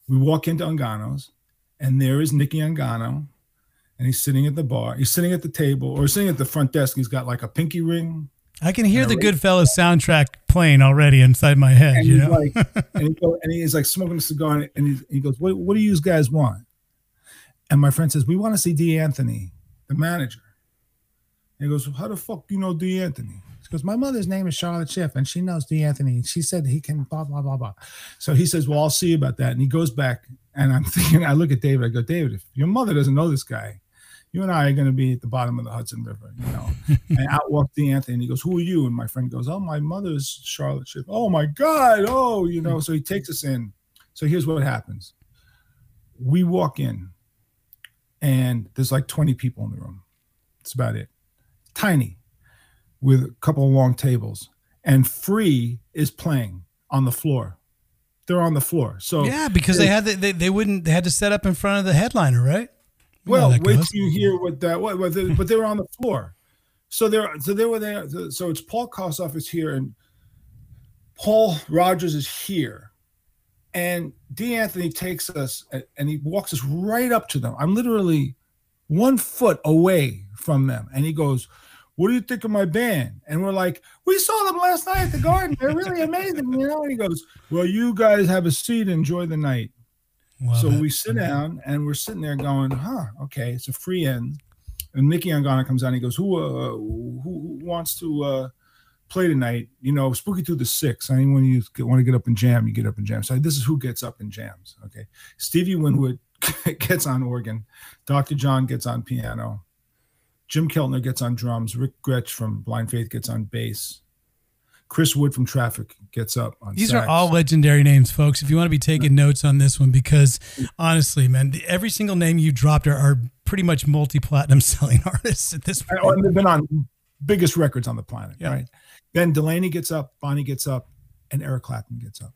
we walk into Ungano's, and there is Nicky Ungano, and he's sitting at the bar. He's sitting at the table or sitting at the front desk. He's got like a pinky ring. I can hear the. Goodfellas soundtrack playing already inside my head. And You he's know. like, and, he go, and he's like smoking a cigar, and he, he goes, what, "What do you guys want?" And my friend says, "We want to see Dee Anthony, the manager." And he goes, "How the fuck you know Dee Anthony?" Because "My mother's name is Charlotte Schiff, and she knows Dee Anthony. She said he can blah blah blah blah." So he says, "Well, I'll see about that." And he goes back, and I'm thinking, I look at David. I go, "David, if your mother doesn't know this guy." You and I are going to be at the bottom of the Hudson River, you know. and out walks Dee Anthony, and he goes, "Who are you?" And my friend goes, "Oh, my mother's Charlotte Schiff." Oh my God! Oh, you know. So he takes us in. So here's what happens: we walk in, and there's like 20 people in the room. That's about it. Tiny, with a couple of long tables, and Free is playing on the floor. they're on the floor. So yeah, because they had the, they they wouldn't they had to set up in front of the headliner, right? You well, wait till you hear what that what, what they, but they were on the floor. So they're so they were there. So it's Paul Kossoff is here and Paul Rodgers is here. And Dee Anthony takes us and he walks us right up to them. I'm literally one foot away from them. And he goes, What do you think of my band? And we're like, We saw them last night at the garden. They're really amazing, you know. And he goes, Well, you guys have a seat, enjoy the night. Love so it. we sit down and we're sitting there going, Huh, okay, it's a free end. And Nicky Ungano comes out and he goes, Who uh, who, who wants to uh play tonight, you know, Spooky through the six. I mean, when you want to get up and jam, you get up and jam. So this is who gets up and jams. Okay. Stevie Winwood gets on organ. Dr. John gets on piano. Jim Keltner gets on drums. Rick Grech from Blind Faith gets on bass. Chris Wood from Traffic gets up on These sax. are all legendary names, folks. If you want to be taking notes on this one, because honestly, man, the, every single name you dropped are, are pretty much multi-platinum selling artists at this point. They've been on biggest records on the planet, yeah. right? Then Delaney gets up, Bonnie gets up, and Eric Clapton gets up.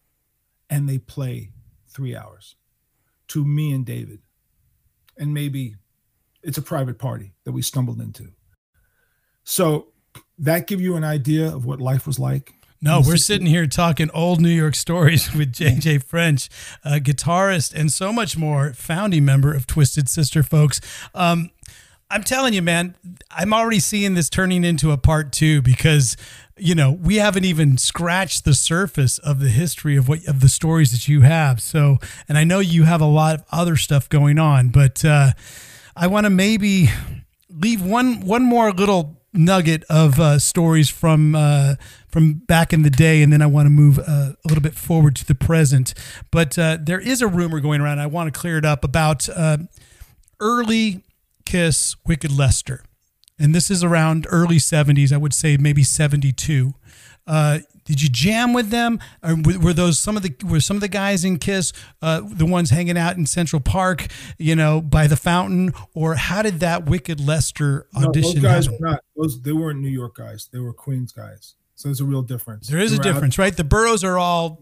And they play three hours to me and David. And maybe it's a private party that we stumbled into. So that give you an idea of what life was like. No, we're sitting here talking old New York stories with JJ French, a guitarist and so much more, founding member of Twisted Sister, folks. Um, I'm telling you, man, I'm already seeing this turning into a part two because you know we haven't even scratched the surface of the history of what of the stories that you have. So, and I know you have a lot of other stuff going on, but uh, I want to maybe leave one one more little nugget of uh, stories from uh, from back in the day, and then I want to move uh, a little bit forward to the present. But uh, there is a rumor going around. I want to clear it up about uh, early Kiss Wicked Lester. And this is around early 70s, I would say maybe 72. Did you jam with them? Or were those some of the were some of the guys in Kiss uh, the ones hanging out in Central Park, you know, by the fountain, or how did that Wicked Lester audition? No, those guys were not. Those they weren't New York guys. They were Queens guys. So there's a real difference. There is a difference, out, right? The boroughs are all.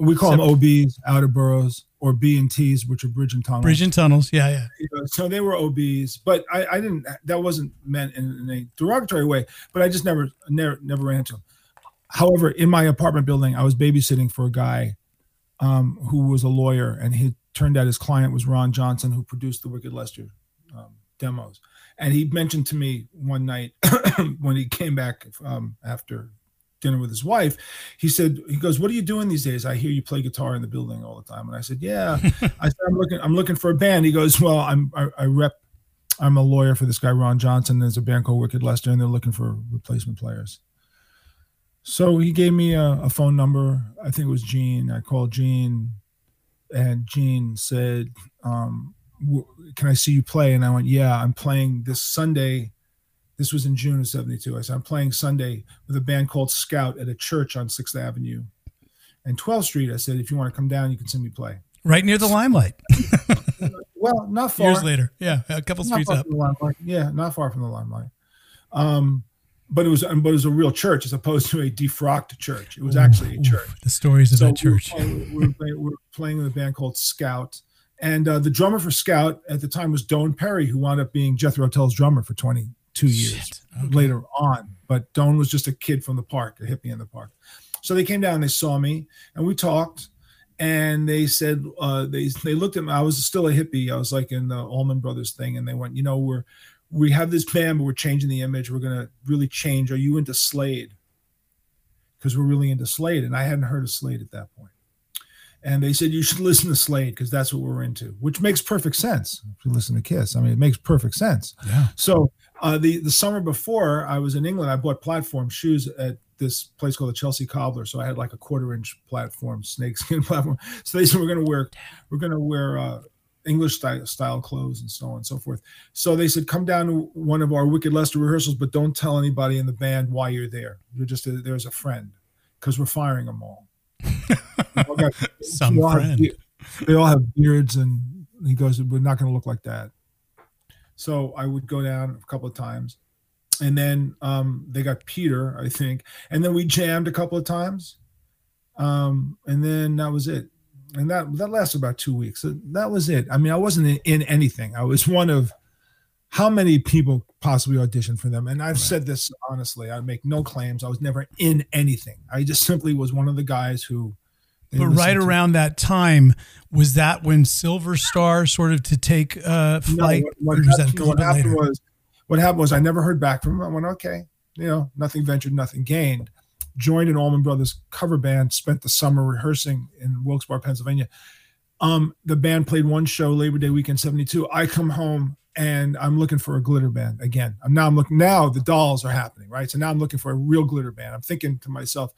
We call separate. them OBs, outer boroughs or B and T's, which are bridge and tunnels. Bridge and tunnels, yeah, yeah. You know, so they were OBs, but I, I didn't. That wasn't meant in, in, a derogatory way. But I just never, never, never ran into them. However, in my apartment building, I was babysitting for a guy um, who was a lawyer, and he turned out his client was Ron Johnson, who produced the Wicked Lester um, demos. And he mentioned to me one night when he came back um, after dinner with his wife, he said, he goes, "What are you doing these days? I hear you play guitar in the building all the time." And I said, "Yeah." I said, "I'm looking, I'm looking for a band." He goes, "Well, I'm, I, I, rep, I'm a lawyer for this guy Ron Johnson. There's a band called Wicked Lester, and they're looking for replacement players." So he gave me a, a phone number. I think it was Gene. I called Gene, and Gene said, um, "Can I see you play?" And I went, "Yeah, I'm playing this Sunday." This was in June of 72. I said, I'm playing Sunday with a band called Scout at a church on 6th Avenue and 12th Street. I said, if you want to come down, you can see me play. Right near the limelight. well, not far. Years later. Yeah. A couple not streets up. Yeah. Not far from the limelight. Um, but it was but it was a real church as opposed to a defrocked church. It was actually a church. the stories of so that church. We were, playing, we, were playing, we were playing with a band called Scout, and uh, the drummer for Scout at the time was Doane Perry, who wound up being Jethro Tull's drummer for twenty two years okay. later on. But Doane was just a kid from the park, a hippie in the park. So they came down, they saw me, and we talked. And they said uh, they they looked at me. I was still a hippie. I was like in the Allman Brothers thing, and they went, you know, we're we have this band, but we're changing the image. We're gonna really change. Are you into Slade? Because we're really into Slade, and I hadn't heard of Slade at that point. and they said you should listen to Slade because that's what we're into, which makes perfect sense. If you listen to Kiss, I mean, it makes perfect sense. Yeah. So uh, the the summer before I was in England, I bought platform shoes at this place called the Chelsea Cobbler. So I had like a quarter inch platform, snakeskin platform. So they said we're going to wear we're going to wear uh, English style, style clothes and so on and so forth. So they said come down to one of our Wicked Lester rehearsals, but don't tell anybody in the band why you're there. You're just a, there's a friend because we're firing them all. got, Some they friend. Have, they all have beards, and he goes, "We're not going to look like that." So I would go down a couple of times, and then um, they got Peter, I think, and then we jammed a couple of times, um, and then that was it. And that that lasted about two weeks. So that was it. I mean, I wasn't in, in anything. I was one of how many people possibly auditioned for them. And I've right. said this honestly. I make no claims. I was never in anything. I just simply was one of the guys who. But right around that time, was that when Silver Star sort of to take uh, flight? No, what, what happened, what happened was, what happened was I never heard back from him. I went, okay, you know, nothing ventured, nothing gained joined an Allman Brothers cover band, spent the summer rehearsing in Wilkes-Barre, Pennsylvania. Um, the band played one show Labor Day weekend 72. I come home and I'm looking for a glitter band again. I'm now I'm looking now the dolls are happening, right? So now I'm looking for a real glitter band. I'm thinking to myself,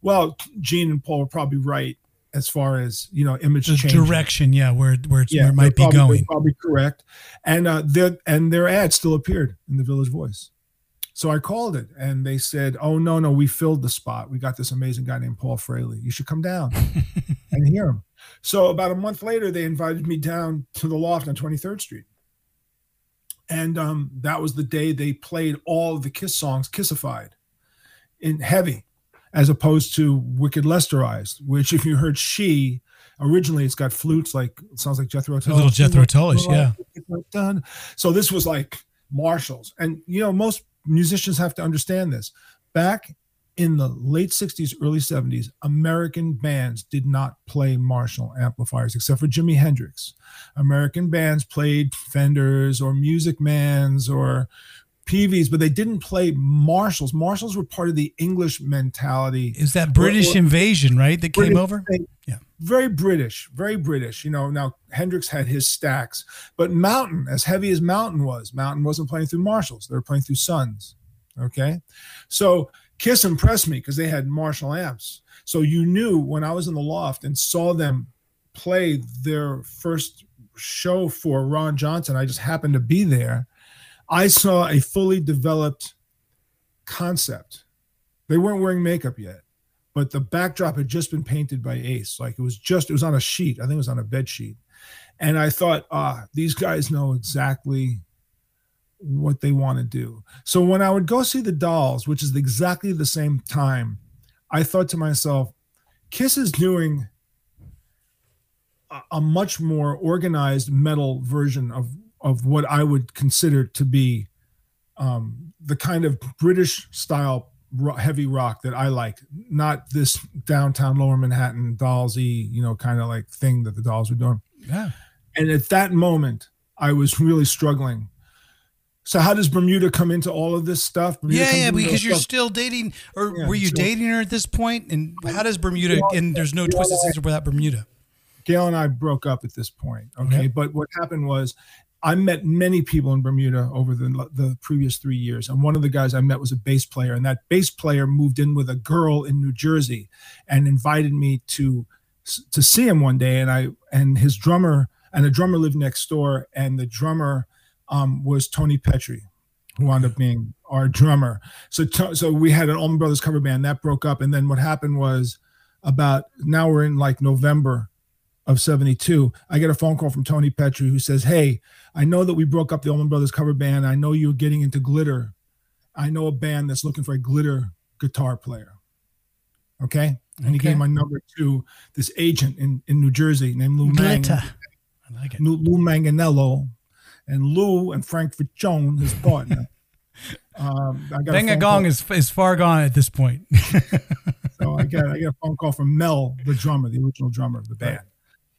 well, Gene and Paul are probably right as far as you know image direction, yeah, where where, yeah, where it might be probably, going. Probably correct. And uh, their and their ad still appeared in the Village Voice. So I called it and they said, Oh, no, no, we filled the spot. We got this amazing guy named Paul Frehley. You should come down and hear him. So about a month later, they invited me down to the loft on 23rd Street. And um, that was the day they played all of the Kiss songs, Kissified, in heavy, as opposed to Wicked Lesterized, which, if you heard She, originally it's got flutes like, it sounds like Jethro Tull. A little Jethro Tullish, yeah. So this was like Marshalls. And, you know, most musicians have to understand this. Back in the late 60s, early 70s, American bands did not play Marshall amplifiers except for Jimi Hendrix. American bands played Fenders or Music Mans or Peaveys, but they didn't play Marshalls. Marshalls were part of the English mentality. Is that British or, or, invasion, right? That British, came over? Yeah. Very British, very British. You know, now Hendrix had his stacks, but Mountain, as heavy as Mountain was, Mountain wasn't playing through Marshalls. They were playing through Suns. Okay. So Kiss impressed me because they had Marshall amps. So you knew when I was in the loft and saw them play their first show for Ron Johnson, I just happened to be there I saw a fully developed concept. They weren't wearing makeup yet, but the backdrop had just been painted by Ace. Like it was just, it was on a sheet. I think it was on a bed sheet. And I thought, ah, these guys know exactly what they want to do. So when I would go see the dolls, which is exactly the same time, I thought to myself, Kiss is doing a, a much more organized metal version of of what I would consider to be um, the kind of British style heavy rock that I like, not this downtown lower Manhattan dollsy, you know, kind of like thing that the dolls were doing. Yeah. And at that moment, I was really struggling. So how does Bermuda come into all of this stuff? Bermuda yeah, yeah, because you're stuff. still dating, or yeah, were you so, dating her at this point? And how does Bermuda? and there's no Twisted Sister without Bermuda. Gail and I broke up at this point. Okay? okay, but what happened was I met many people in Bermuda over the, the previous three years. And one of the guys I met was a bass player. And that bass player moved in with a girl in New Jersey and invited me to to see him one day. And I and his drummer and a drummer lived next door. And the drummer um, was Tony Petri, who wound up being our drummer. So so we had an Allman Brothers cover band that broke up. And then what happened was about now we're in like November of 72, I get a phone call from Tony Petri who says, Hey, I know that we broke up the Allman Brothers cover band. I know you're getting into glitter. I know a band that's looking for a glitter guitar player. Okay. And okay. he gave my number to this agent in, in New Jersey named Lou Glitter. Mang. I like it. Lou, Lou Manganello. And Lou and Frank Faccione, his partner. um, I Gong is, is far gone at this point. so I get, I get a phone call from Mel, the drummer, the original drummer of the band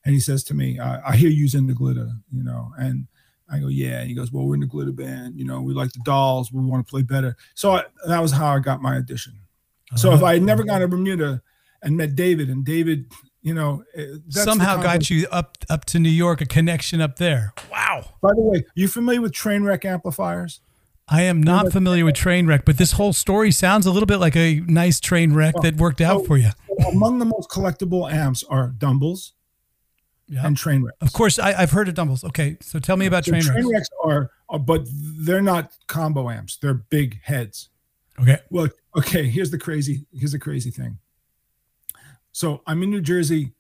and he says to me, I, I hear you's in the glitter, you know, and I go, yeah. And he goes, well, we're in the glitter band, you know, we like the dolls, we want to play better. So I, that was how I got my audition. Uh-huh. So if I had never gone to Bermuda and met David, and David, you know, eh, somehow got you up up to New York, a connection up there. Wow. By the way, you familiar with Trainwreck amplifiers? I am not familiar with Trainwreck, but this whole story sounds a little bit like a nice train wreck well, that worked out so, for you. Among the most collectible amps are Dumbles, yeah. and train wrecks. Of course, I, have heard of Dumbles. Okay, so tell me about so train, train wrecks. are, are, but they're not combo amps. They're big heads. Okay. Well, okay. Here's the crazy. Here's the crazy thing. So I'm in New Jersey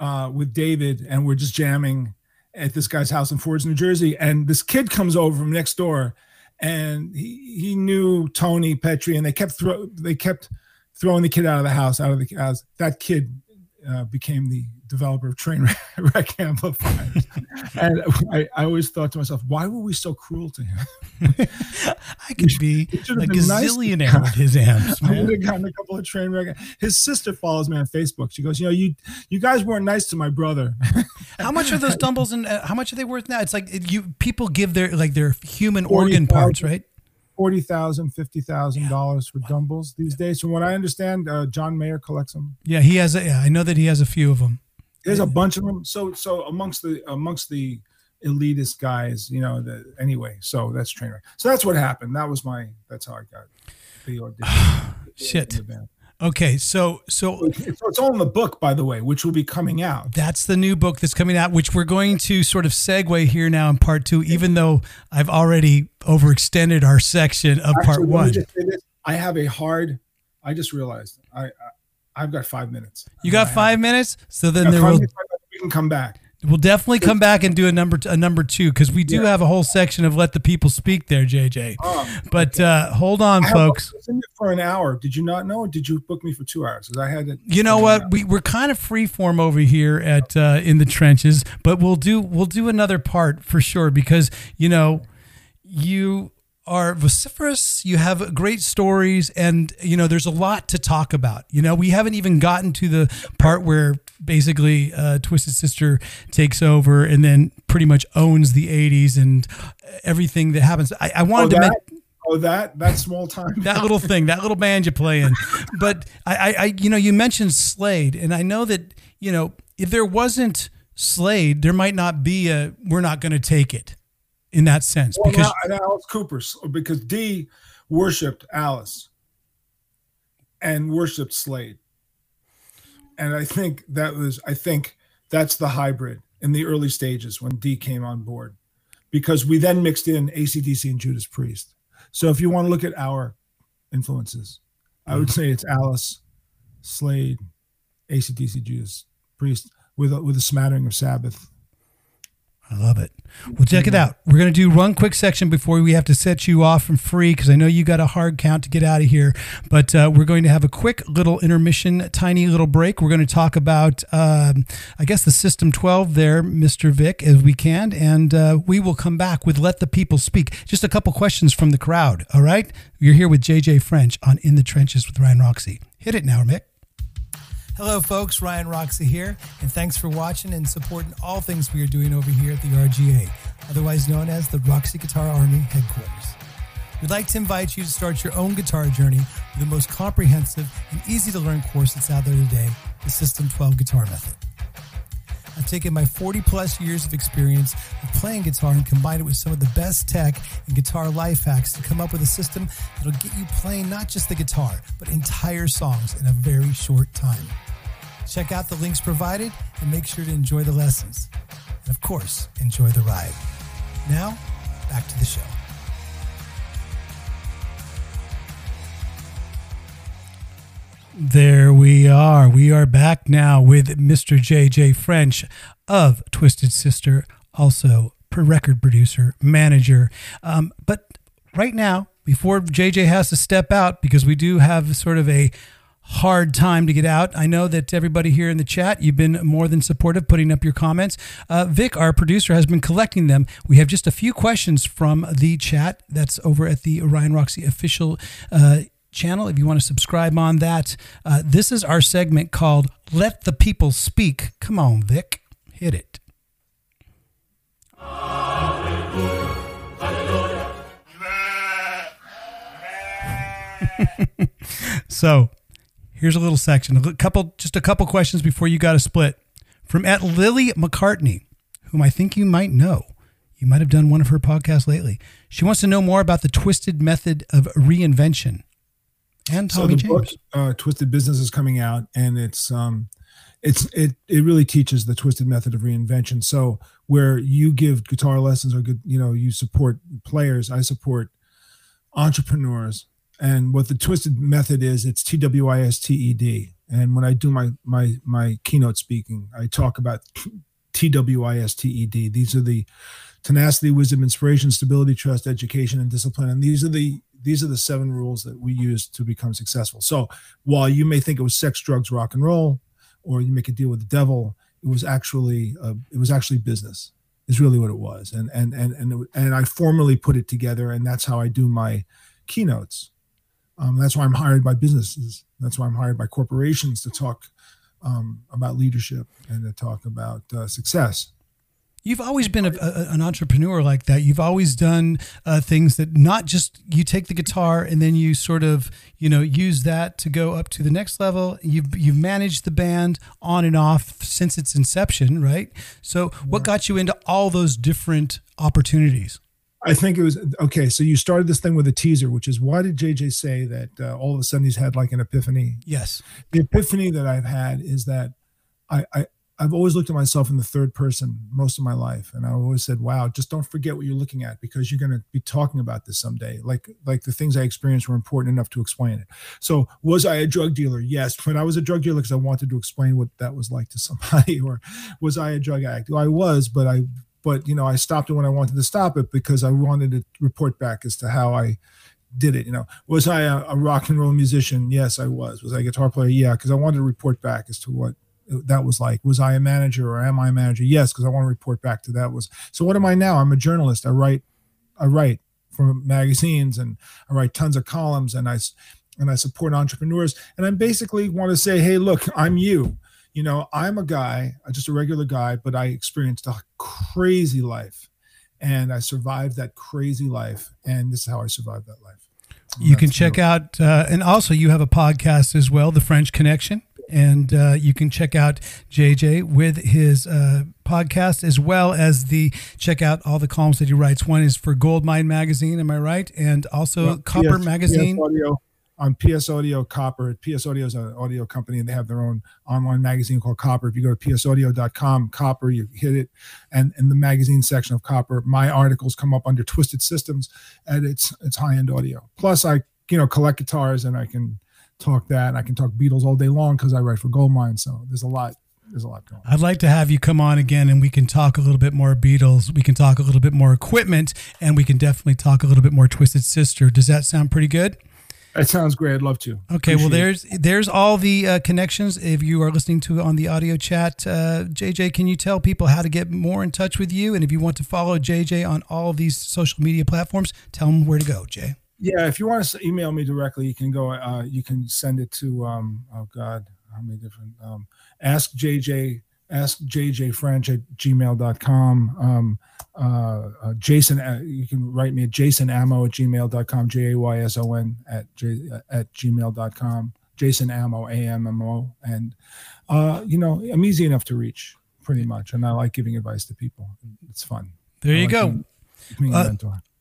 uh, with David, and we're just jamming at this guy's house in Fords, New Jersey, and this kid comes over from next door, and he he knew Tony Petri, and they kept throw they kept throwing the kid out of the house, out of the house. That kid uh, became the developer of train wreck amplifiers. and I, I, always thought to myself, why were we so cruel to him? I could be a gazillionaire nice. with his amps. Man. I would have gotten a couple of train wreck. His sister follows me on Facebook. She goes, you know, you you guys weren't nice to my brother. how much are those dumbles and uh, how much are they worth now? It's like you people give their like their human organ parts, right? forty thousand, fifty thousand dollars for dumbles these days. From what I understand, uh, John Mayer collects them. Yeah, he has. A, yeah, I know that he has a few of them. There's a bunch of them. So, so amongst the amongst the elitist guys, you know. The, anyway, so that's trainer. So that's what happened. That was my. That's how I got the audition. Shit. Okay, so so so it's all in the book, by the way, which will be coming out. That's the new book that's coming out, which we're going to sort of segue here now in part two, even though I've already overextended our section of Actually, part one. I have a hard. I just realized I, I have got five minutes. You got five minutes, so then there will. We can come back. We'll definitely come back and do a number a number two because we do yeah. have a whole section of let the people speak there, JJ. Oh, but okay. uh, hold on, I folks. for an hour. Did you not know? did you book me for two hours? Because I had it. You know what? We we're kind of free form over here at uh, in the trenches, but we'll do we'll do another part for sure because you know you are vociferous. You have great stories, and you know there's a lot to talk about. You know, we haven't even gotten to the part where basically uh, Twisted Sister takes over and then pretty much owns the '80s and everything that happens. I, I wanted oh, to. That, oh, that that small time. that little thing, that little band you play in. but I, I, I, you know, you mentioned Slade, and I know that you know if there wasn't Slade, there might not be a. We're not going to take it in that sense well, because now, Alice Cooper's because Dee worshipped Alice and worshipped Slade, and I think that was I think that's the hybrid in the early stages when Dee came on board, because we then mixed in ACDC and Judas Priest. So if you want to look at our influences, I would mm-hmm. say it's Alice, Slade, ACDC, Judas Priest, with a, with a smattering of Sabbath I love it. Well, check it out. We're going to do one quick section before we have to set you off from free because I know you got a hard count to get out of here. But uh, we're going to have a quick little intermission, tiny little break. We're going to talk about, um, I guess, the System 12 there, Mr. Vic, as we can. And uh, we will come back with Let the People Speak. Just a couple questions from the crowd. All right. You're here with JJ French on In the Trenches with Ryan Roxie. Hit it now, Mick. Hello, folks. Ryan Roxie here, and thanks for watching and supporting all things we are doing over here at the RGA, otherwise known as the Roxie Guitar Army headquarters. We'd like to invite you to start your own guitar journey with the most comprehensive and easy to learn course that's out there today, the System 12 Guitar Method. I've taken my 40 plus years of experience of playing guitar and combined it with some of the best tech and guitar life hacks to come up with a system that'll get you playing not just the guitar, but entire songs in a very short time. Check out the links provided and make sure to enjoy the lessons. And of course, enjoy the ride. Now, back to the show. There we are. We are back now with Mr. JJ French of Twisted Sister, also per record producer, manager. Um, but right now, before JJ has to step out, because we do have sort of a hard time to get out. I know that everybody here in the chat, you've been more than supportive, putting up your comments. Uh, Vic, our producer, has been collecting them. We have just a few questions from the chat. That's over at the Ryan Roxie official uh, channel. If you want to subscribe on that, uh, this is our segment called "Let the People Speak." Come on, Vic, hit it. so Here's a little section, a couple, just a couple questions before you got a split. From at Lily McCartney, whom I think you might know. You might have done one of her podcasts lately. She wants to know more about the twisted method of reinvention. And Tommy so the James. book uh, Twisted Business is coming out, and it's um, it's it it really teaches the twisted method of reinvention. So where you give guitar lessons or good, you know, you support players, I support entrepreneurs and what the twisted method is, it's T W I S T E D. And when I do my my my keynote speaking, I talk about T W I S T E D. These are the tenacity, wisdom, inspiration, stability, trust, education, and discipline. And these are the these are the seven rules that we use to become successful. So while you may think it was sex, drugs, rock and roll, or you make a deal with the devil. It was actually uh, it was actually business. Is really what it was, and and and and and I formally put it together, and that's how I do my keynotes. Um, that's why I'm hired by businesses. That's why I'm hired by corporations to talk um, about leadership and to talk about uh, success. You've always been a, a, an entrepreneur like that. You've always done uh, things that not just you take the guitar and then you sort of you know use that to go up to the next level. You've you've managed the band on and off since its inception, right? So, what got you into all those different opportunities? I think it was okay. So you started this thing with a teaser, which is why did JJ say that uh, all of a sudden he's had like an epiphany? Yes, the epiphany that I've had is that I, I I've always looked at myself in the third person most of my life, and I always said, "Wow, just don't forget what you're looking at because you're going to be talking about this someday." Like, like the things I experienced were important enough to explain it. So, was I a drug dealer? Yes, but I was a drug dealer because I wanted to explain what that was like to somebody. or was I a drug addict? Well, I was, but I, but you know, I stopped it when I wanted to stop it because I wanted to report back as to how I did it. You know, was I a, a rock and roll musician? Yes, I was. Was I a guitar player? Yeah, because I wanted to report back as to what that was like was i a manager or am i a manager? Yes because i want to report back to that was so what am i now? I'm a journalist. I write i write for magazines and i write tons of columns and i and i support entrepreneurs. And i basically want to say hey look i'm you. You know i'm a guy just a regular guy but i experienced a crazy life and i survived that crazy life and this is how i survived that life. You can check out uh, and also you have a podcast as well the french connection and uh, you can check out JJ with his uh, podcast as well as the check out all the columns that he writes. One is for Goldmine Magazine, am I right? And also well, Copper PS, Magazine. PS Audio, on PS Audio Copper. PS Audio is an audio company and they have their own online magazine called Copper. If you go to psaudio.com, Copper, you hit it, and in the magazine section of Copper, my articles come up under Twisted Systems, and it's it's high end audio. Plus, I you know collect guitars and I can talk that. And I can talk Beatles all day long because I write for Goldmine. So there's a lot. There's a lot going. On. I'd like to have you come on again, and we can talk a little bit more Beatles. We can talk a little bit more equipment, and we can definitely talk a little bit more Twisted Sister. Does that sound pretty good? That sounds great. I'd love to. Okay, Appreciate well, there's there's all the uh, connections. If you are listening to on the audio chat, uh, JJ, can you tell people how to get more in touch with you? And if you want to follow JJ on all of these social media platforms, tell them where to go, Jay. Yeah, if you want to email me directly, you can go. Uh, you can send it to. Um, oh God, how many different? Um, ask JJ. Ask JJ French at gmail.com. Um, uh, uh, Jason, uh, you can write me at jasonammo at gmail.com, J A Y S O N at, J, at gmail.com, Jason Ammo, A M M O. And, uh, you know, I'm easy enough to reach pretty much. And I like giving advice to people. It's fun. There you like go. Being, being uh,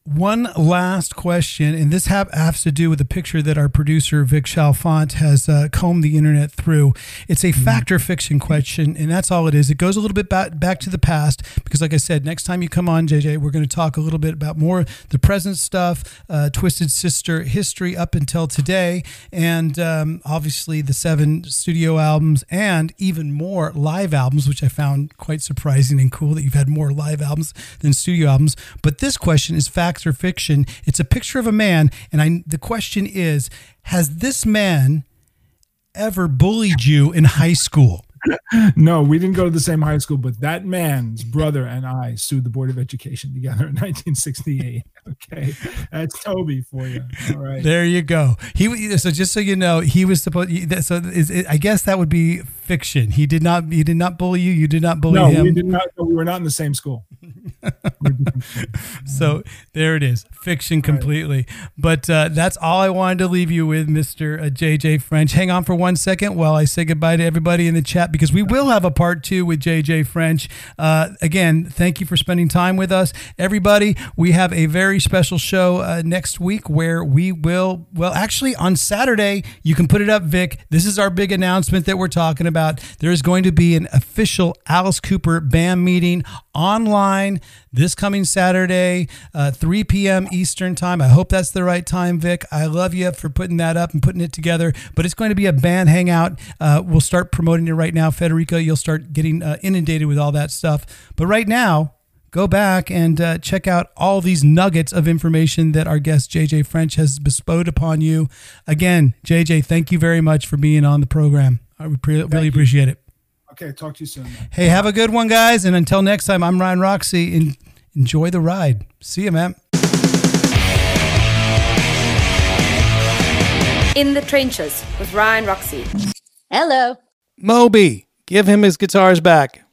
one last question, and this have, has to do with a picture that our producer Vic Chalfant has uh, combed the internet through. It's a fact or fiction question, and that's all it is. It goes a little bit back, back to the past because, like I said, next time you come on, JJ, we're going to talk a little bit about more the present stuff, uh, Twisted Sister history up until today, and um, obviously the seven studio albums and even more live albums, which I found quite surprising and cool that you've had more live albums than studio albums. But this question is factor or fiction. It's a picture of a man, and I. The question is, has this man ever bullied you in high school? no, we didn't go to the same high school, but that man's brother and I sued the Board of Education together in 1968. Okay, that's Toby for you. All right, there you go. He so just so you know, he was supposed. So is it, I guess that would be fiction. He did not. He did not bully you. You did not bully no, him. we did not. We were not in the same school. so there it is, fiction completely. But uh, that's all I wanted to leave you with, Mister uh, JJ French. Hang on for one second while I say goodbye to everybody in the chat because we will have a part two with JJ French. Uh, again, thank you for spending time with us, everybody. We have a very special show uh, next week where we will. Well, actually, on Saturday, you can put it up, Vic. This is our big announcement that we're talking about. There is going to be an official Alice Cooper band meeting online this coming Saturday, uh, 3 p.m. Eastern time. I hope that's the right time, Vic. I love you for putting that up and putting it together. But it's going to be a band hangout. Uh, we'll start promoting it right now. Federico, you'll start getting uh, inundated with all that stuff. But right now, go back and uh, check out all these nuggets of information that our guest JJ French has bestowed upon you. Again, JJ, thank you very much for being on the program. I really appreciate it. Okay, talk to you soon. Man. Hey, have a good one, guys. And until next time, I'm Ryan Roxie. En- enjoy the ride. See you, man. In the Trenches with Ryan Roxie. Hello. Moby, give him his guitars back.